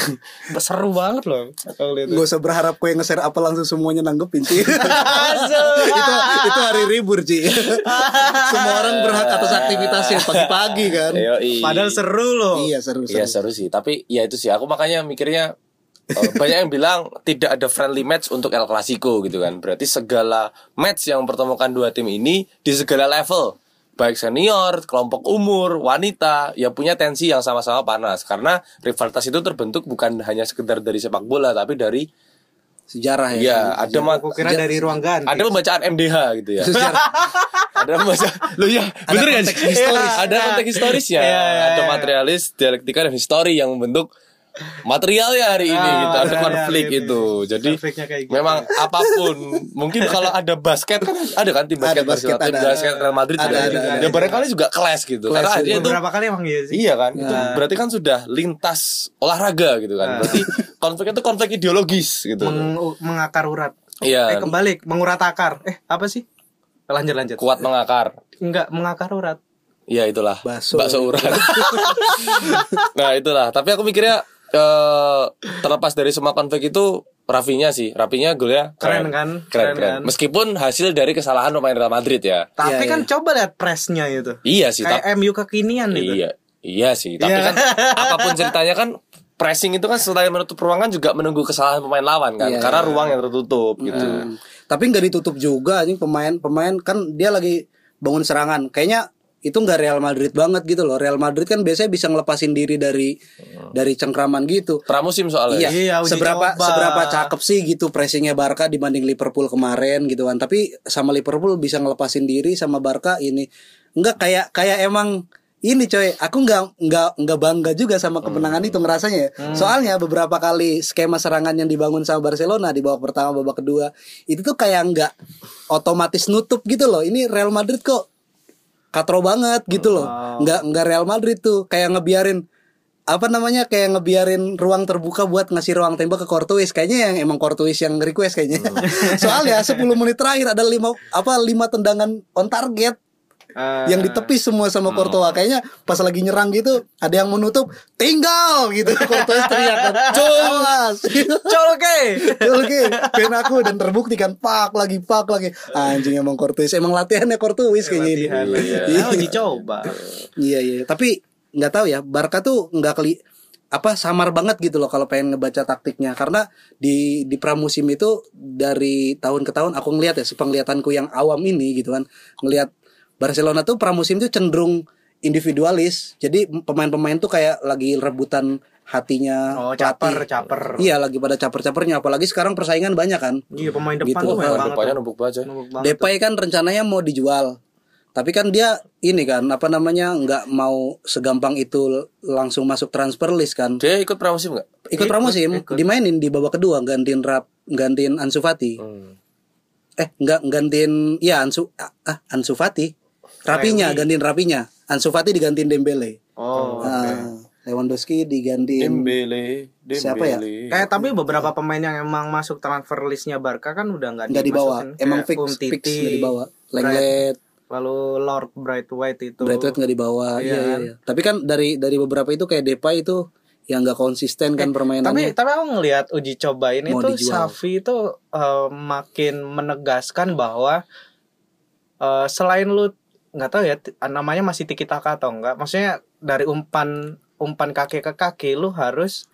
Seru banget loh. Gak usah berharap kue nge-share apa langsung semuanya nanggepin sih itu itu hari libur Ci semua orang berhak atas aktivitasnya pagi-pagi kan Yoi. Padahal seru loh. iya seru Iya seru seru sih, tapi ya itu sih aku makanya mikirnya eh, banyak yang bilang tidak ada friendly match untuk El Clasico gitu kan. Berarti segala match yang mempertemukan dua tim ini di segala level, baik senior, kelompok umur, wanita, ya punya tensi yang sama-sama panas karena rivalitas itu terbentuk bukan hanya sekedar dari sepak bola tapi dari sejarah ya ya ada ma- Aku kira dari ruang ganti. ada pembacaan MDH gitu ya. sejarah ada pembacaan lo ya bener kan konteks historis. ada konteks historisnya Iya, iya, ada iya. materialis dialektika dan histori yang membentuk materialnya hari ini Ah, gitu ada material konflik gitu. itu jadi Konfliknya kayak gitu. memang apa pun mungkin kalau ada basket kan ada kan tim basket Ada basket, tim ada. basket Real Madrid Ada, juga ada, ada. ya barangkali juga kelas gitu Clash karena itu Beberapa kali emang iya sih. Iya kan, itu berarti kan sudah lintas olahraga gitu kan. Berarti konflik itu konflik ideologis gitu. Meng- mengakar urat. Iya, Eh kembali mengurat akar. Eh apa sih? Lanjut lanjut. kuat mengakar. Enggak mengakar urat. Iya itulah Bakso. urat. nah itulah. Tapi aku mikirnya eh terlepas dari semua konflik itu Rafinya sih, Rafinya golnya Keren keren, kan? keren, Keren keren. kan? Meskipun hasil dari kesalahan pemain Real Madrid ya. Tapi Iya, kan iya. coba lihat presnya itu. Iya sih, Kayak tapi MU kekinian itu. iya, iya sih. Tapi Iya. kan apa pun ceritanya kan pressing itu kan selain menutup ruangan juga menunggu kesalahan pemain lawan kan, Iya. karena ruang yang tertutup gitu. Hmm. tapi nggak ditutup juga anjing pemain pemain kan dia lagi bangun serangan kayaknya itu nggak Real Madrid banget gitu loh Real Madrid kan biasanya bisa ngelepasin diri dari dari cengkraman gitu Pramusim soalnya. Iya, Iya, seberapa coba. seberapa cakep sih gitu pressingnya Barca dibanding Liverpool kemarin gitu kan. Tapi sama Liverpool bisa ngelepasin diri sama Barca ini enggak kayak kayak emang ini coy, aku nggak nggak nggak bangga juga sama kemenangan itu ngerasanya. ya. Soalnya beberapa kali skema serangan yang dibangun sama Barcelona di babak pertama, babak kedua itu tuh kayak nggak otomatis nutup gitu loh. Ini Real Madrid kok katro banget gitu loh. Nggak nggak Real Madrid tuh. Kayak ngebiarin apa namanya kayak ngebiarin ruang terbuka buat ngasih ruang tembak ke Courtois kayaknya yang emang Courtois yang request kayaknya. Soalnya 10 menit terakhir ada lima apa lima tendangan on target Ah. yang ditepis semua sama Courtois kayaknya pas lagi nyerang gitu ada yang menutup tinggal gitu Courtois teriak kan awas Colke. Oke, pen aku dan terbukti kan pak lagi pak lagi anjing emang Courtois emang latihannya Courtois kayaknya ini Latihan, latihan. Iya. Ah, uji coba. Iya iya, tapi nggak tahu ya Barca tuh nggak keli apa samar banget gitu loh kalau pengen ngebaca taktiknya karena di di pramusim itu dari tahun ke tahun aku ngelihat ya sepenglihatanku yang awam ini gitu kan ngelihat Barcelona tuh pramusim tuh cenderung individualis jadi pemain-pemain tuh kayak lagi rebutan hatinya Oh, caper, caper. iya lagi pada caper-capernya apalagi sekarang persaingan banyak kan Iya, pemain depan Gitu. tuh banyak Pemain banget. depannya numpuk banget. Depay kan rencananya mau dijual. Tapi kan dia ini kan apa namanya nggak mau segampang itu langsung masuk transfer list kan. Dia ikut pramusim nggak? Ikut pramusim dimainin di babak kedua gantiin Rap gantiin Ansu Fati. Hmm. Eh nggak gantiin ya Ansu ah, ah, Ansu Fati. Rapinya gantiin Rapinya. Ansu Fati digantiin Dembele. Oh. Ah, Lewandowski digantiin Dembele, Dembele. Siapa ya? Kayak tapi beberapa pemain yang emang masuk transfer listnya Barca kan udah nggak nggak dibawa. Emang Kayak fix Umtiti, fix nggak dibawa. Lenglet Lalu Lord Bright White itu. Brightwood nggak dibawa. Iya, Iya iya, kan? iya. Tapi kan dari dari beberapa itu kayak Depay itu yang nggak konsisten kan Tapi permainannya. tapi aku ngelihat uji coba ini Mau tuh dijual. Safi itu eh, makin menegaskan bahwa eh, selain lu nggak tahu ya namanya masih tiki taka atau enggak maksudnya dari umpan umpan kaki ke kaki lu harus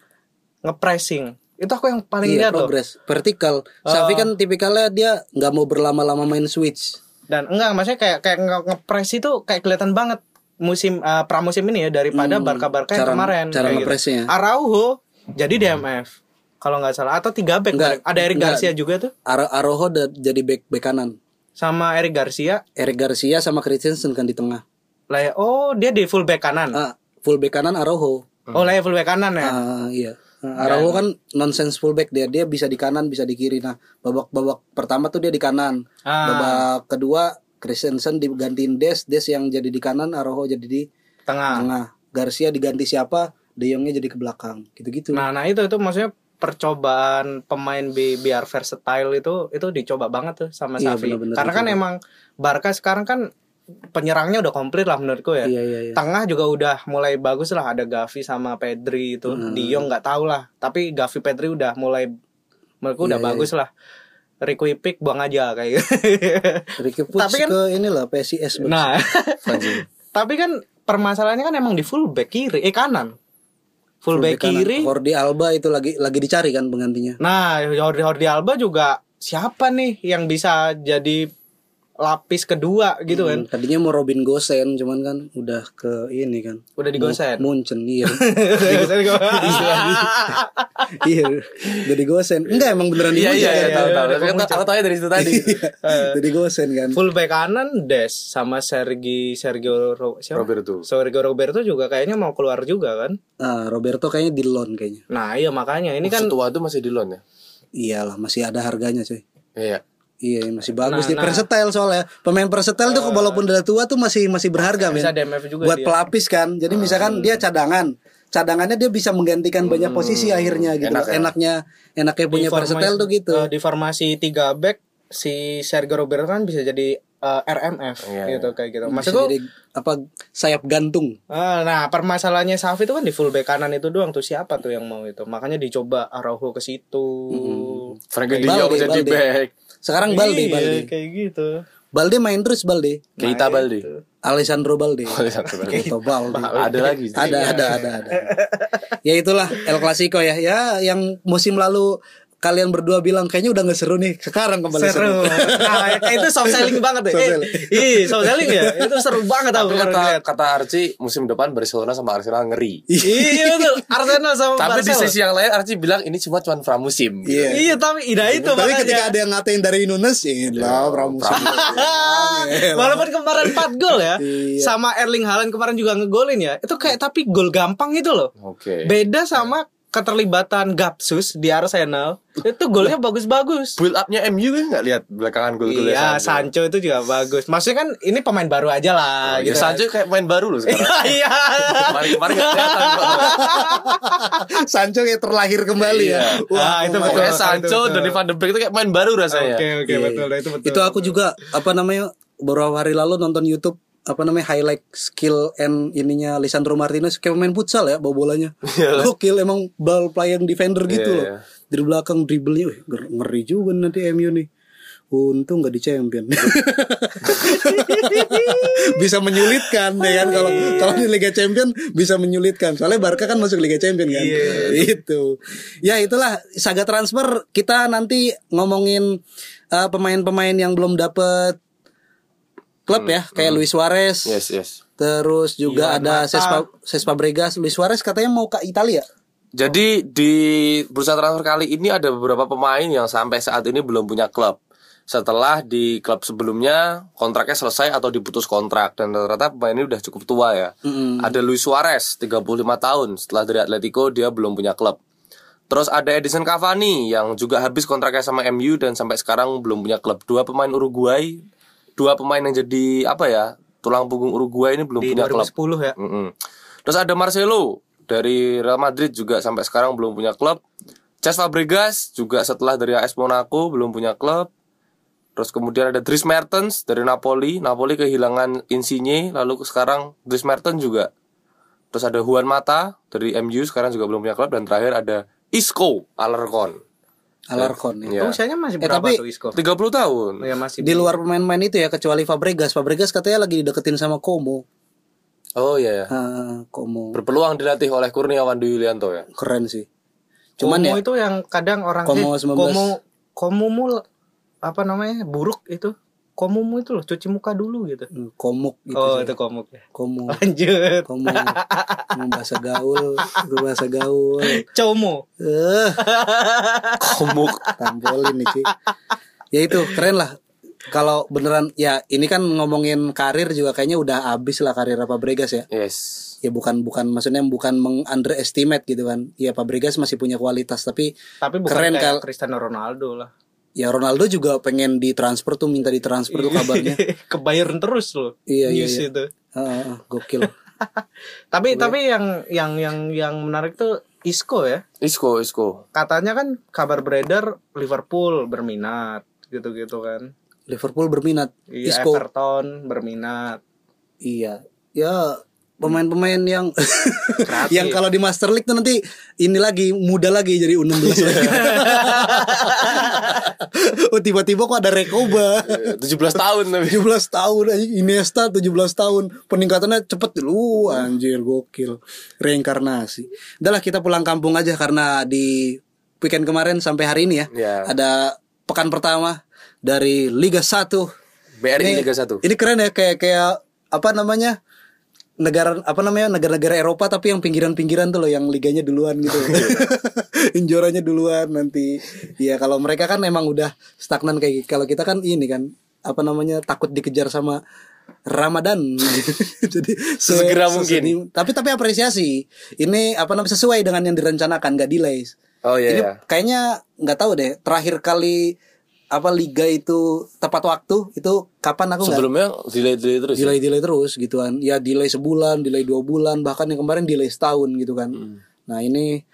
ngepressing itu aku yang paling Iya, lihat loh vertikal. Safi kan tipikalnya dia nggak mau berlama-lama main switch. dan enggak maksudnya kayak kayak nge- ngepress itu kayak kelihatan banget musim eh, pramusim ini ya daripada Hmm, Barca-Barca yang kemarin cara gitu. ngepressnya. Araujo jadi DMF kalau nggak salah atau tiga back Enggak, ada Eric enggak. Garcia juga tuh Ar udah jadi back back kanan. Sama Eric Garcia Eric Garcia sama Christensen kan di tengah. lah ya, oh dia di full back kanan Ah, full back kanan Arojo. oh lah ya full back kanan ya Ah, iya. Nah, Araujo kan nonsense fullback dia dia bisa di kanan bisa di kiri. Nah babak babak pertama tuh dia di kanan. Ah. Babak kedua Christensen digantiin Des Des yang jadi di kanan Araujo jadi di tengah tengah. Garcia diganti siapa? De Jongnya jadi ke belakang. Gitu-gitu. nah nah itu itu maksudnya percobaan pemain bi biar versatile itu itu dicoba banget tuh sama Iya, Xavi. bener-bener karena kan emang Barca sekarang kan penyerangnya udah komplit lah menurutku ya. Iya iya iya. tengah juga udah mulai bagus lah ada Gavi sama Pedri itu. Hmm. De Jong nggak tahu lah. Tapi Gavi Pedri udah mulai menurutku udah Iya, iya. bagus lah. Rico Ipik buang aja kayak gitu. Ricky Puig Tapi kan- ke inilah PSIS. Nah. Tapi kan permasalahannya kan emang di full back kiri eh kanan full, back, kanan. kiri Jordi Alba itu lagi lagi dicari kan penggantinya. nah Jordi Jordi Alba juga siapa nih yang bisa jadi lapis kedua gitu kan Hmm, Tadinya mau Robin Gosen cuman kan udah ke ini kan. udah digosen Munchen iya. Digosen iya. Jadi Gosen. Enggak emang beneran di Iya Munchen iya kan? iya tahu tahu. udah Tapi muncul. Aku tahu dari situ tadi. Jadi Gosen kan. full back kanan Des sama Sergi Sergio Ro, siapa? Roberto. Sergio Roberto juga kayaknya mau keluar juga kan Ah, Roberto kayaknya di loan kayaknya. nah iya makanya ini kan Setua itu masih di loan ya? Iyalah masih ada harganya cuy. Iya. Iya masih bagus Nah, nih nah. versatile soalnya pemain versatile tuh walaupun udah tua tuh masih masih berharga men. bisa DMF juga Buat dia. pelapis kan. Jadi misalkan dia cadangan, cadangannya dia bisa menggantikan banyak posisi akhirnya gitu. Enak ya. Enaknya enaknya punya Di formasi- versatile tuh gitu. eh, di formasi 3 back si Sergio Roberto kan bisa jadi eh, RMF Iya, gitu kayak gitu maksudku jadi apa sayap gantung. eh, nah permasalahannya Safi itu kan di full back kanan itu doang tuh siapa tuh yang mau itu makanya dicoba Araujo ke situ Frankie De Balde, Jong jadi back. Sekarang Balde, Iya, Balde. kayak gitu Balde main terus Balde. Keita Balde. Alessandro Balde. Alessandro Balde. Keita Balde. Ada lagi. ada ada ada ada ya itulah El Clasico ya ya yang musim lalu kalian berdua bilang kayaknya udah nggak seru nih sekarang kembali seru, seru nah itu soft selling banget deh Soft eh, selling. iya soft selling ya itu seru banget Tapi aku kata kata Archie musim depan Barcelona sama Arsenal ngeri. iya betul Arsenal sama Tapi di sisi yang lain Archie bilang ini cuma cuma pramusim. Iya. iya tapi ida itu tapi makanya. ketika ada yang ngatain dari Nunes ya lah pramusim Walaupun kemarin 4 gol ya Iya. Sama Erling Haaland kemarin juga ngegolin ya Itu kayak tapi gol gampang itu loh Oke. Beda sama keterlibatan Gapsus di Arsenal Itu golnya bagus-bagus Build upnya MU kan nggak lihat belakangan gol-golnya Iya Sancho itu juga bagus Maksudnya kan ini pemain baru aja lah Ya, gitu Sancho kayak main baru loh sekarang. Iya Kemarin-kemarin nggak kelihatan. Sancho kayak terlahir kembali ya Iya. Ah, itu betul. Pokoknya Sancho Itu betul. dari Van de Beek itu kayak main baru rasanya. Oke oke Iya, betul iya. itu betul itu aku juga apa namanya beberapa hari lalu nonton YouTube apa namanya highlight skill and ininya Lisandro Martinez kayak main futsal ya bawa bolanya. Gokil emang ball playing defender gitu Iya, loh. iya. dari belakang dribblenya wih, nger- ngeri juga nanti MU nih. Untung nggak di champion. Bisa menyulitkan ya kan? Kalau kalau di Liga Champion bisa menyulitkan. Soalnya Barca kan masuk Liga Champion kan? Itu ya itulah saga transfer. Kita nanti ngomongin uh, pemain-pemain yang belum dapet klub ya kayak Luis Suarez Yes yes. terus juga Iwan ada Mata. Cesc Fabregas Luis Suarez katanya mau ke Italia Jadi di bursa transfer kali ini ada beberapa pemain yang sampai saat ini belum punya klub. Setelah di klub sebelumnya kontraknya selesai atau diputus kontrak dan ternyata pemain ini udah cukup tua ya. Mm-mm. Ada Luis Suarez 35 tahun setelah dari Atletico dia belum punya klub. Terus ada Edison Cavani yang juga habis kontraknya sama MU dan sampai sekarang belum punya klub. Dua pemain Uruguay, dua pemain yang jadi apa ya tulang punggung Uruguay ini belum Di punya klub. 2010 ya Mm-mm. Terus ada Marcelo dari Real Madrid juga sampai sekarang belum punya klub. Cesc Fabregas juga setelah dari AS Monaco belum punya klub. Terus kemudian ada Dries Mertens dari Napoli. Napoli kehilangan Insigne lalu sekarang Dries Mertens juga terus ada Juan Mata dari MU sekarang juga belum punya klub dan terakhir ada Isco Alarcon. Alarcon ya. Iya. Usianya masih Eh, berapa tapi- tuh Isco? 30 tahun. Ya masih Di luar pemain-pemain itu ya kecuali Fabregas. Fabregas katanya lagi dideketin sama Como. Oh iya ya. Como. Berpeluang dilatih oleh Kurniawan Dwi Yulianto ya. Keren sih. Cuman Komo ya itu yang kadang orang Komo eh, 19. Komo Komumu apa namanya? Buruk itu. Komumu itu loh, cuci muka dulu gitu. hmm, komuk gitu. oh, sih. itu komuk ya. Komu. Lanjut. Komu. Komu bahasa gaul, itu bahasa gaul. Como. Eh, Komuk. tampolin nih, Ci. Ya itu keren lah. Kalau beneran ya ini kan ngomongin karir juga kayaknya udah habis lah karir apa Bregas ya. Yes. Ya bukan bukan maksudnya bukan meng underestimate gitu kan. Ya Fabregas masih punya kualitas tapi Tapi bukan Keren, kayak Kal. Cristiano Ronaldo lah. Ya Ronaldo juga pengen ditransfer tuh minta ditransfer tuh kabarnya. Ke Bayern terus loh. Iya, iya, news iya. itu. Heeh, heeh, gokil. Tapi tapi yang yang yang yang menarik tuh Isco ya. Isco, Isco. Katanya kan kabar beredar Liverpool berminat gitu-gitu kan. Liverpool berminat. Iya, Isco. Everton berminat. Iya. Ya pemain-pemain yang yang kalau di Master League tuh nanti ini lagi muda lagi jadi U16 lagi. oh tiba-tiba kok ada Rekoba. Eh, 17 tahun tapi. 17 tahun Iniesta 17 tahun peningkatannya cepet lu anjir gokil reinkarnasi udahlah kita pulang kampung aja karena di weekend kemarin sampai hari ini ya Ya. ada pekan pertama dari Liga 1 BRI Ini- Liga 1. ini keren ya kayak kayak apa namanya negara apa namanya negara-negara Eropa tapi yang pinggiran-pinggiran tuh loh yang liganya duluan gitu. Injorannya duluan nanti. Ya kalau mereka kan emang udah stagnan kayak kalau kita kan ini kan apa namanya takut dikejar sama Ramadan. Jadi se- Segera mungkin. tapi tapi apresiasi. Ini apa namanya sesuai dengan yang direncanakan gak delay. Oh iya ini ya. kayaknya nggak tahu deh terakhir kali apa liga itu tepat waktu itu kapan aku Sebelumnya delay-delay terus. ya? delay delay terus gitu kan ya delay sebulan delay dua bulan bahkan yang kemarin delay setahun gitu kan Hmm. nah ini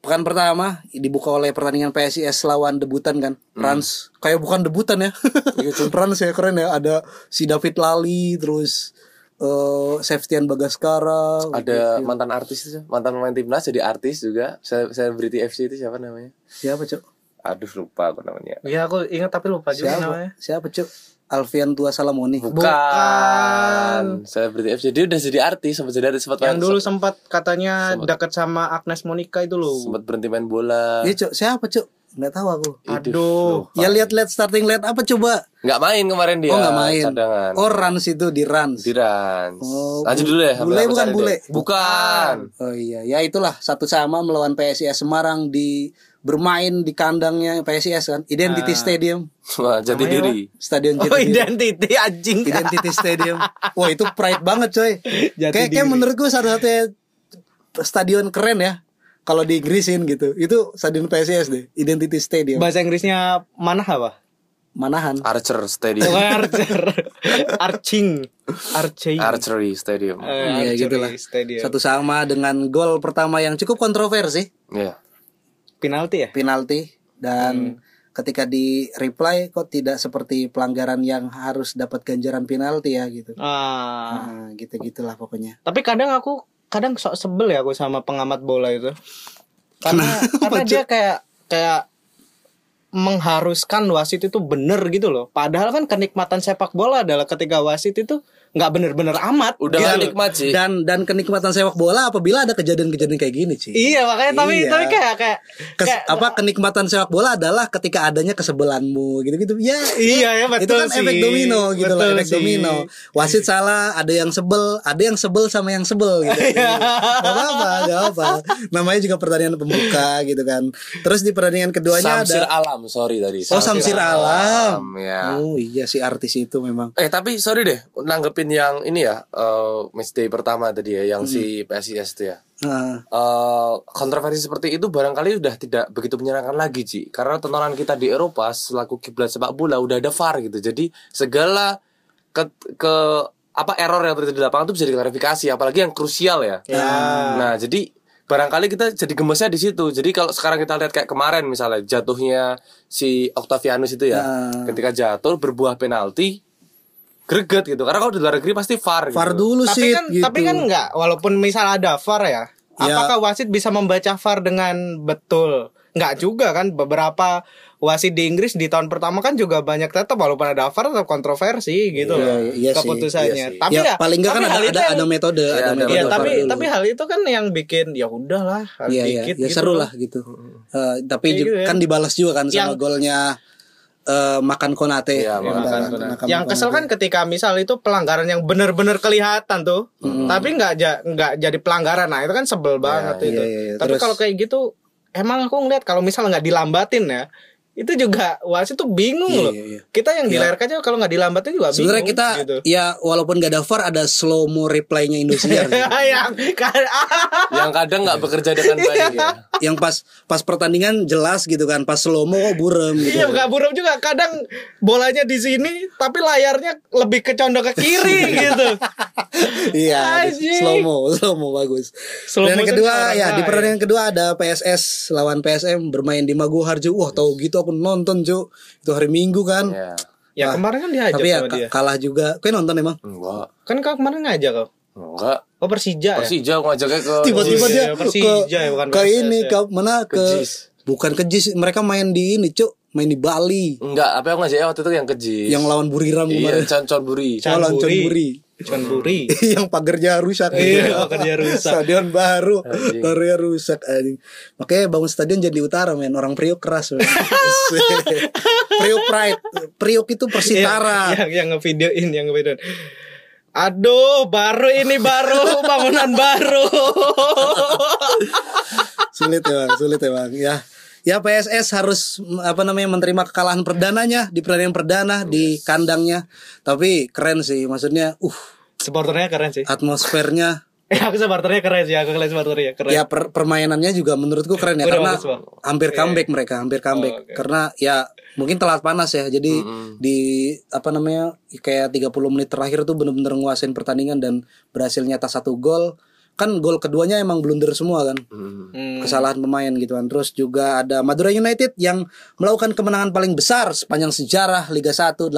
pekan pertama dibuka oleh pertandingan PSIS lawan debutan kan Hmm. Rans kayak bukan debutan ya Iya, Rans ya keren ya ada si David Lali terus eh Septian Bagaskara Ada mantan artis itu, mantan pemain timnas jadi artis juga. Saya Celebrity FC itu siapa namanya? siapa cok Aduh lupa aku namanya. Iya aku ingat tapi lupa juga namanya. siapa siapa cok Alfian Tua Salamoni Bukan. Celebrity FC dia udah jadi artis, sempat jadi artis, sempat Yang main- dulu sempat katanya dekat sama Agnes Monica itu loh. sempat berhenti main bola. Iya cok siapa cok nggak tahu aku Aduh. ya lihat-lihat starting lihat apa coba Nggak main kemarin dia. oh nggak main Cadangan. oh Rans itu di Rans Di Rans. Oh, Lanjut dulu ya. bule bukan bule? deh. Bukan. Oh iya, ya itulah satu sama melawan PSIS Semarang di bermain di kandangnya PSIS kan, Identity Stadium, Wah, jati diri. Stadion Oh Jatidiri. identity anjing. Identity Stadium. Wah itu pride banget coy. Jati Kayak kayak diri. menurutku satu-satunya stadion keren ya. Kalau di Inggrisin gitu, itu stadion PSIS deh, Identity Stadium. Bahasa Inggrisnya mana apa? Manahan. Archer Stadium. Bukan Archer. Arching. Arching. Archery Stadium. Eh, Iya Archery gitu lah. Stadium. Satu sama dengan gol pertama yang cukup kontroversi, Iya. Penalti ya? penalti dan ketika di reply kok tidak seperti pelanggaran yang harus dapat ganjaran penalti ya gitu. Ah. Nah, gitu-gitulah pokoknya. Tapi kadang aku kadang sok sebel ya aku sama pengamat bola itu. Karena karena dia kayak kayak mengharuskan wasit itu bener gitu loh. Padahal kan kenikmatan sepak bola adalah ketika wasit itu nggak bener-bener amat. Udah gitu loh. nikmat sih. Dan dan kenikmatan sepak bola apabila ada kejadian-kejadian kayak gini, Ci. Iya makanya tapi Iya. tapi kayak kayak, Kes- kayak apa kenikmatan sepak bola adalah ketika adanya kesebelanmu gitu-gitu. Ya, Iya ya itu betul kan sih. efek domino gitu loh, Betul efek sih. domino. Wasit salah, ada yang sebel, ada yang sebel sama yang sebel gitu. Iya. gak apa-apa, gak apa. Namanya juga pertandingan pembuka gitu kan. Terus di pertandingan keduanya Samsir ada Alam, sorry tadi. Oh, Samsir Alam. ya. Oh iya si artis itu memang. Eh tapi sorry deh, nanggepin yang ini ya, eh match day pertama tadi ya, yang si PSIS itu ya. Eh, kontroversi seperti itu barangkali sudah tidak begitu menyenangkan lagi Ci. Karena tontonan kita di Eropa selaku kiblat sepak bola udah ada VAR gitu. Jadi segala ke, ke apa error yang terjadi di lapangan itu bisa diklarifikasi apalagi yang krusial ya. Nah jadi barangkali kita jadi gemesnya di situ. Jadi kalau sekarang kita lihat kayak kemarin misalnya jatuhnya si Octavianus itu ya. Ketika jatuh berbuah penalti greget gitu. Karena kalau di luar negeri pasti VAR gitu. VAR dulu tapi sih kan gitu. tapi kan enggak walaupun misal ada VAR ya, Ya. apakah wasit bisa membaca VAR dengan betul Enggak juga kan beberapa wasit di Inggris di tahun pertama kan juga banyak tetap walaupun ada VAR tetap kontroversi gitu Iya, loh iya sih, keputusannya iya tapi ya, ya paling enggak kan ada hal itu ada, yang- ada metode, Iya, ada metode. Iya, Betul, tapi dulu. tapi hal itu kan yang bikin ya udahlah iya, dikit ya gitu seru loh. lah gitu. Eh, tapi gitu ya. kan dibalas juga kan sama Yang- golnya eh, makan konate. Iya, Ya, makan kan, Konate. makan yang kesel kan ketika misal itu pelanggaran yang bener-bener kelihatan tuh tapi nggak ja- nggak jadi pelanggaran nah itu kan sebel banget itu iya, iya, iya. tapi Terus- kalau kayak gitu emang aku ngeliat kalau misal nggak dilambatin ya itu juga wasit tuh bingung Iya, loh iya, iya. kita yang di layar kaca kalau nggak dilambatin juga bingung Sebenarnya kita gitu. ya walaupun gak ada VAR ada slow mo replaynya Indosiar. gitu. yang yang kadang nggak bekerja dengan baik ya. yang pas pas pertandingan jelas gitu kan, pas slow mo kok burem gitu. Iya nggak buruk juga kadang bolanya di sini tapi layarnya lebih ke condong ke kiri gitu. Iya, slow mo, slow mo bagus. Slow Dan yang kedua ya di pertandingan kedua ada PSS lawan PSM bermain di Magu Harjo. Wah, tahu gitu aku nonton, Cuk. Itu hari Minggu kan. Ya. Ya kemarin kan diajak Tapi ya sama ka- dia. kalah juga. Kau nonton emang? Enggak. Kan kau kemarin ngajak kau. Enggak. Oh Persija ya. Persija ngajaknya ke Tiba-tiba Iya, dia iya, Persija ke, ya, bukan ke ini ya. ke mana ke, Jis. bukan ke Jis, mereka main di ini, Cuk. Main di Bali. Enggak, apa yang ngajaknya waktu itu yang keji. Yang lawan Buriram Iya, kemarin. Can Conburi. Oh, lawan Conburi. Cuman buri. yang pagernya rusak Iya, pagernya rusak. stadion baru pagernya rusak anjing makanya bangun stadion jadi utara men orang Priok keras men. Priok pride Priok itu persitara Yang yang ngevideoin, yang ngevideoin. Aduh, baru ini baru bangunan baru. sulit ya bang sulit ya bang ya ya PSS harus mm, apa namanya menerima kekalahan perdananya di pertandingan perdana di kandangnya. Tapi keren sih maksudnya uh. Supporternya keren sih. atmosfernya. Eh, aku supporternya keren sih, aku ngeliat supporternya keren. ya per- permainannya juga menurutku keren ya Udah karena bagus, hampir comeback mereka hampir comeback. Oh, oke. karena ya mungkin telat panas ya jadi di apa namanya kayak 30 menit terakhir tuh bener-bener nguasain pertandingan dan berhasil nyata satu gol kan gol keduanya emang blunder semua kan Hmm. Kesalahan pemain gitu kan terus juga ada Madura United yang melakukan kemenangan paling besar sepanjang sejarah Liga 1 8-0 Di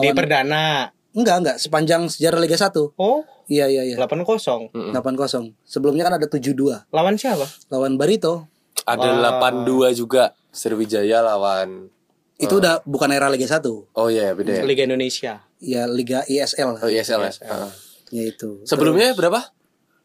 lawan perdana. enggak enggak sepanjang sejarah Liga 1 Oh, iya iya iya 8-0. 8-0 sebelumnya kan ada 7-2 Lawan siapa? lawan Barito Ada 82 juga Sriwijaya lawan itu udah bukan era Liga 1 Oh iya, beda ya. Liga Indonesia. ya Liga ISL Oh ISL ya. Heeh. ya itu Sebelumnya berapa?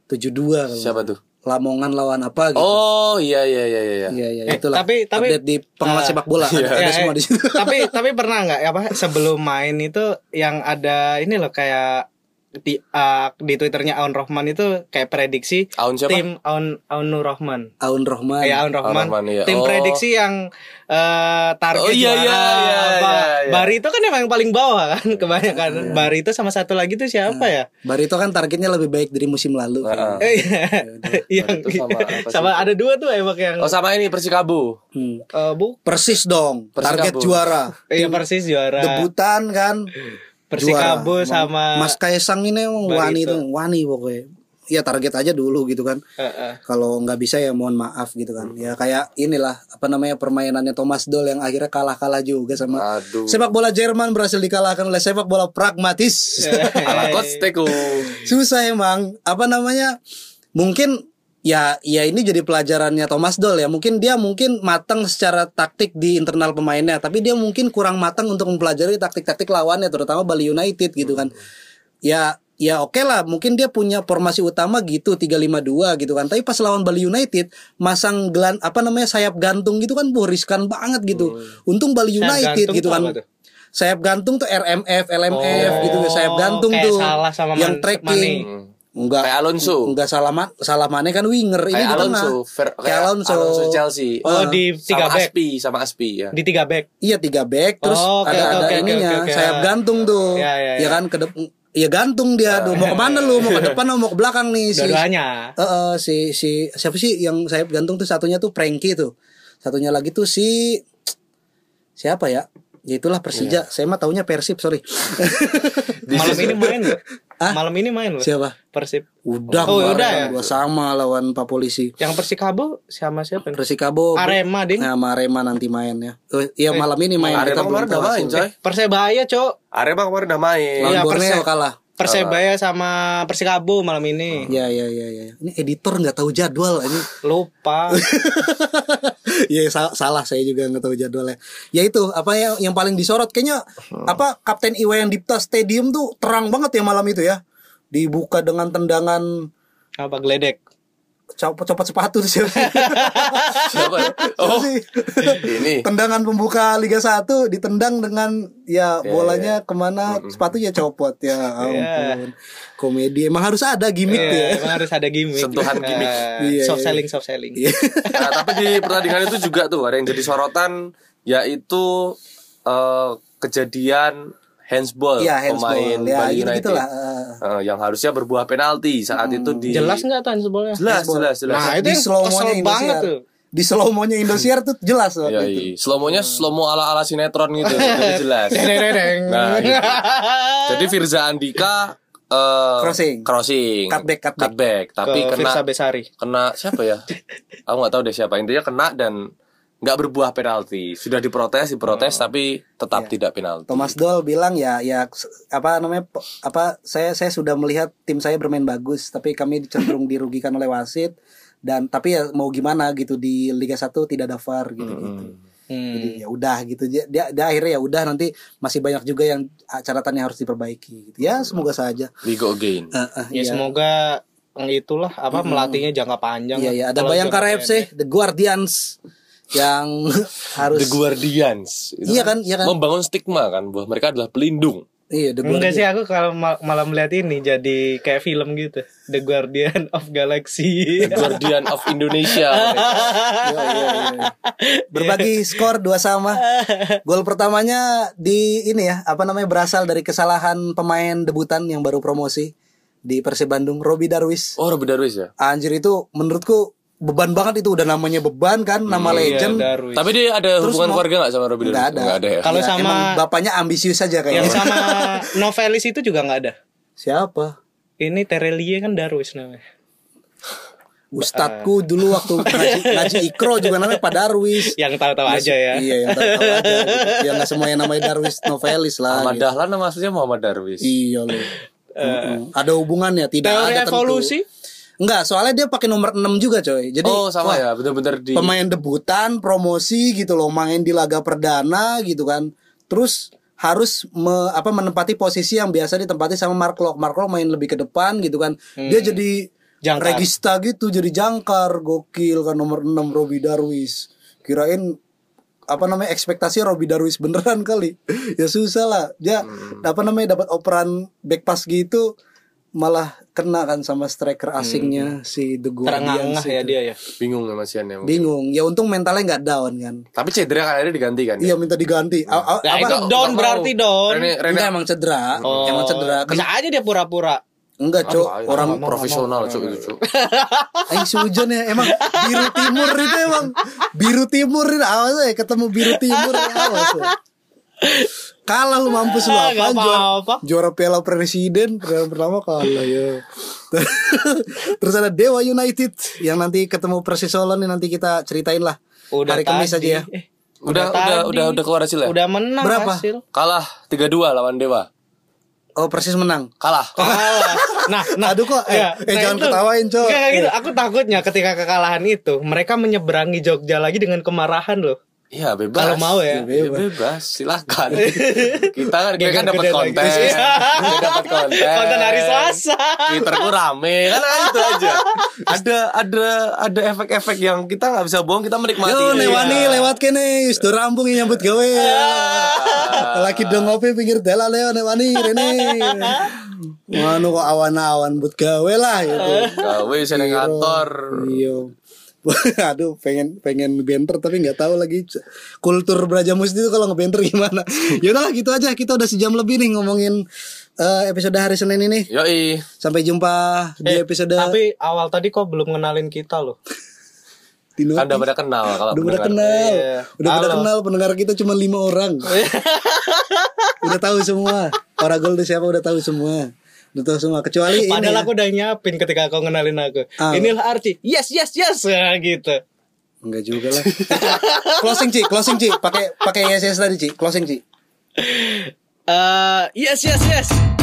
72 kalau Siapa tuh? Lamongan lawan apa gitu Oh iya iya iya iya. iya iya Eh, itulah tapi- tapi- update di pengamat Ah, sepak bola ada, iya. ada Ya, semua eh, di situ tapi tapi pernah nggak apa sebelum main itu yang ada ini loh kayak di ah, di twitternya Aun Rohman itu kayak prediksi Aun siapa? tim Aun Aun Nur Rahman Aun Rohman kayak Aun Rohman, Rahman, iya. tim Oh. prediksi yang eh, target Oh, iya, juara iya, iya, apa iya, iya. Bari itu kan emang yang paling bawah kan kebanyakan Bari itu sama satu lagi tuh siapa ya Barito kan targetnya lebih baik dari musim lalu Heeh. Eh, yang Bari itu sama sama ada dua tuh emang yang Oh sama ini Persikabo. Hmm. eh, bu Persis dong Persikabo. target juara iya persis juara debutan kan Persikabo juara. sama Mas Kaisang ini emang wani tuh wani pokoknya ya target aja dulu gitu kan Eh, eh. kalau nggak bisa ya mohon maaf gitu kan ya kayak inilah apa namanya permainannya Thomas Doll yang akhirnya kalah-kalah juga sama Aduh. sepak bola Jerman berhasil dikalahkan oleh sepak bola pragmatis Ala Teko. susah emang apa namanya mungkin ya ya ini jadi pelajarannya Thomas Doll ya. Mungkin dia mungkin matang secara taktik di internal pemainnya tapi dia mungkin kurang matang untuk mempelajari taktik-taktik lawannya terutama Bali United gitu kan. Ya ya oke lah mungkin dia punya formasi utama gitu 352 gitu kan. Tapi pas lawan Bali United masang gelan apa namanya sayap gantung gitu kan wah, riskan banget gitu. Untung Bali United gantung gitu kan. sayap gantung tuh RMF LMF Oh, gitu sayap gantung kayak tuh. salah sama yang tracking. Enggak. Kayak Alonso. Enggak salah ma salah Mane kan winger ini Kayak di Alonso, tengah. Fer- Kayak Alonso. Chelsea. Oh, di tiga sama back. Aspi, sama Aspi ya. di tiga back Iya tiga back terus Oh, oke, ada oke, ada oke, ininya oke, oke. sayap gantung tuh. Ya, ya, Ya ya. kan ke depan ya gantung dia tuh mau ke mana lu mau ke depan atau mau ke belakang nih si dua-duanya Eh, eh, si si siapa sih yang sayap gantung tuh satunya tuh Frankie tuh satunya lagi tuh si siapa ya ya itulah Persija saya mah taunya Persib sorry malam ini main nggak? Malam ini main loh. Siapa? Persib. Udah, Oh, udah ya? dua sama lawan Pak Polisi. Yang Persikabo sama siapa? nih? Persikabo Arema ding. Nah, sama Arema nanti main ya. Oh, iya malam ini main Arema kemarin udah main, coy. Persebaya, Cok. Arema kemarin udah main. Lawan Iya, Borneo kalah. Persebaya sama Persikabo malam ini. Iya iya iya iya. Ini editor nggak tahu jadwal ini. Lupa. Iya sa- salah saya juga nggak tahu jadwalnya. Ya itu apa yang yang paling disorot kayaknya apa Kapten Iwayan Dipta Stadium tuh terang banget ya malam itu ya. Dibuka dengan tendangan Apa geledek? Copot copot sepatu siapa? Siapa? ya? Oh, sih? ini. tendangan pembuka Liga 1 ditendang dengan ya Ya, bolanya ke mana sepatunya copot ya ampun. Komedi emang harus ada gimmick Iya, ya. emang harus ada gimmick. Sentuhan gimmick. Eh, Iya, soft iya. selling, soft selling. Iya. Nah, tapi di pertandingan itu juga tuh ada yang jadi sorotan yaitu eh, kejadian handsball Iya, handsball. pemain Ya, Bali gitu United. gitulah. Eh, yang harusnya berbuah penalti saat itu di Jelas nggak tuh handballnya? jelas jelas jelas. Nah, itu di kesel banget tuh. Di slow-mo-nya Indosiar tuh jelas Ya, waktu itu. iya. Slow-mo-nya slow-mo ala-ala sinetron gitu, jadi jelas. Nah, gitu. Jadi Firza Andika eh, Crossing. crossing, Cutback, cutback. cutback. tapi Ke kena Firsa Besari. kena siapa ya? Aku nggak tahu deh siapa. Intinya kena dan nggak berbuah penalti. Sudah diprotes, diprotes, tapi tetap tidak penalti. Thomas Doll bilang ya ya apa namanya apa saya saya sudah melihat tim saya bermain bagus tapi kami cenderung dirugikan oleh wasit dan tapi ya mau gimana gitu di Liga 1 tidak ada VAR gitu gitu. Hmm. Jadi ya udah gitu dia, dia, dia akhirnya ya udah nanti masih banyak juga yang ah, catatan yang harus diperbaiki gitu. Ya semoga saja. We go again. Eh, eh, Ya iya. semoga itulah apa melatihnya jangka panjang. Iya iya ada Bayangkara FC, The Guardians yang harus The Guardians. Itu Iya kan, iya kan. Membangun stigma kan bahwa mereka adalah pelindung. Iya The Enggak sih aku kalau ma- malah melihat ini jadi kayak film gitu. The Guardian of Galaxy. The Guardian of Indonesia. Iya, iya, iya. Berbagi skor dua sama. Gol pertamanya di ini ya, apa namanya berasal dari kesalahan pemain debutan yang baru promosi di Persib Bandung, Robi Darwis. Oh, Robby Darwis ya. Anjir itu menurutku beban banget itu udah namanya beban kan, nama legend. Iya, Darwis. Tapi dia ada hubungan mau- keluarga nggak sama Darwis? Nggak ada. Ada ya. Kalau Ya, sama- emang bapaknya ambisius aja yang kayaknya. sama novelis itu juga nggak ada. Siapa? Ini Terelie kan Darwis namanya. Ustadku dulu waktu ngaji, ngaji ikro juga namanya Pak Darwis. Yang tahu-tahu aja ya. Iya, yang tahu aja. Gitu. Yang nggak semuanya namanya Darwis novelis lah. Ahmad gitu. Dahlan nama aslinya Muhammad Darwis. Iya loh. Mm-mm. Ada hubungannya tidak Teori ada tentu. Enggak, soalnya dia pakai nomor 6 juga coy. Jadi oh, sama wah, ya, bener-bener di pemain debutan, promosi gitu loh, main di laga perdana gitu kan. Terus harus me- apa menempati posisi yang biasa ditempati sama Mark Locke. Mark Locke main lebih ke depan gitu kan. Dia jadi Jangkar. regista gitu, jadi jangkar, gokil kan nomor 6 Robi Darwis. Kirain apa namanya ekspektasi Robi Darwis beneran kali. ya susah lah. Dia apa namanya dapat operan back pass gitu malah kena kan sama striker asingnya si The Terengah-engah ya itu. dia ya. bingung ya Mas Ian ya. Bingung. Ya untung mentalnya nggak down kan. Tapi cedera kan akhirnya diganti kan. Iya minta diganti. A- a- Nah, apa? itu down berarti mau. down. Rene, Rene Enggak emang cedera. Oh, Emang cedera. Kan, Bisa aja dia pura-pura. enggak, Cok. Wah, Orang profesional cuk itu cuk. Aing sujon ya emang biru timur itu emang biru timur ini awas ya ketemu biru timur awas ya. Kalah lu mampus lu Ah, apa juara, juara Piala Presiden pertama pertama kalah ya. Terus ada Dewa United yang nanti ketemu Persis Solo nih nanti kita ceritain lah. Udah Hari Kamis aja ya. Eh, Udah udah tadi. udah udah keluar hasil ya? Udah menang Berapa? hasil. Kalah 3-2 lawan Dewa. Oh Persis menang. Kalah. Kalah. Nah, nah, Aduh kok eh, ya, eh nah jangan itu- ketawain Cok. Kayak gitu. Aku takutnya ketika kekalahan itu mereka menyeberangi Jogja lagi dengan kemarahan loh. Iya bebas. Kalau mau ya. Iya, bebas. Silakan. kita kan kita kan dapat konten. lagi. Kita dapat konten. Konten hari Selasa. Twitterku rame kan itu aja. Ada ada ada efek-efek yang kita nggak bisa bohong kita menikmati. Yo Iya. lewani lewat kene wis do rampung yang nyambut gawe. Lagi do ngopi pinggir dalan leo lewani rene. Manu kok awan-awan but gawe lah gitu. Gawe seneng kantor. Iya. Aduh pengen pengen ngebenter tapi nggak tahu lagi kultur Brajamus itu kalau ngebenter gimana. Ya udahlah gitu aja kita udah sejam lebih nih ngomongin eh, episode hari Senin ini. Yoi. Sampai jumpa di Eh, episode Tapi awal tadi kok belum kenalin kita loh. di Kan udah pada kenal kalau Udah pada pendengar. kenal. Iya. Udah pada kenal pendengar kita cuma lima orang. udah tahu semua. Para Gold siapa udah tahu semua. Utuh semua kecuali ini Padahal ya. aku udah nyiapin ketika kau kenalin aku. Ah. Inilah Archie. Yes, yes, yes. Nah, gitu. Enggak juga lah. closing Ci, closing Ci. Pakai pakai yes yes tadi Ci. Closing Ci. Eh, yes, yes, yes.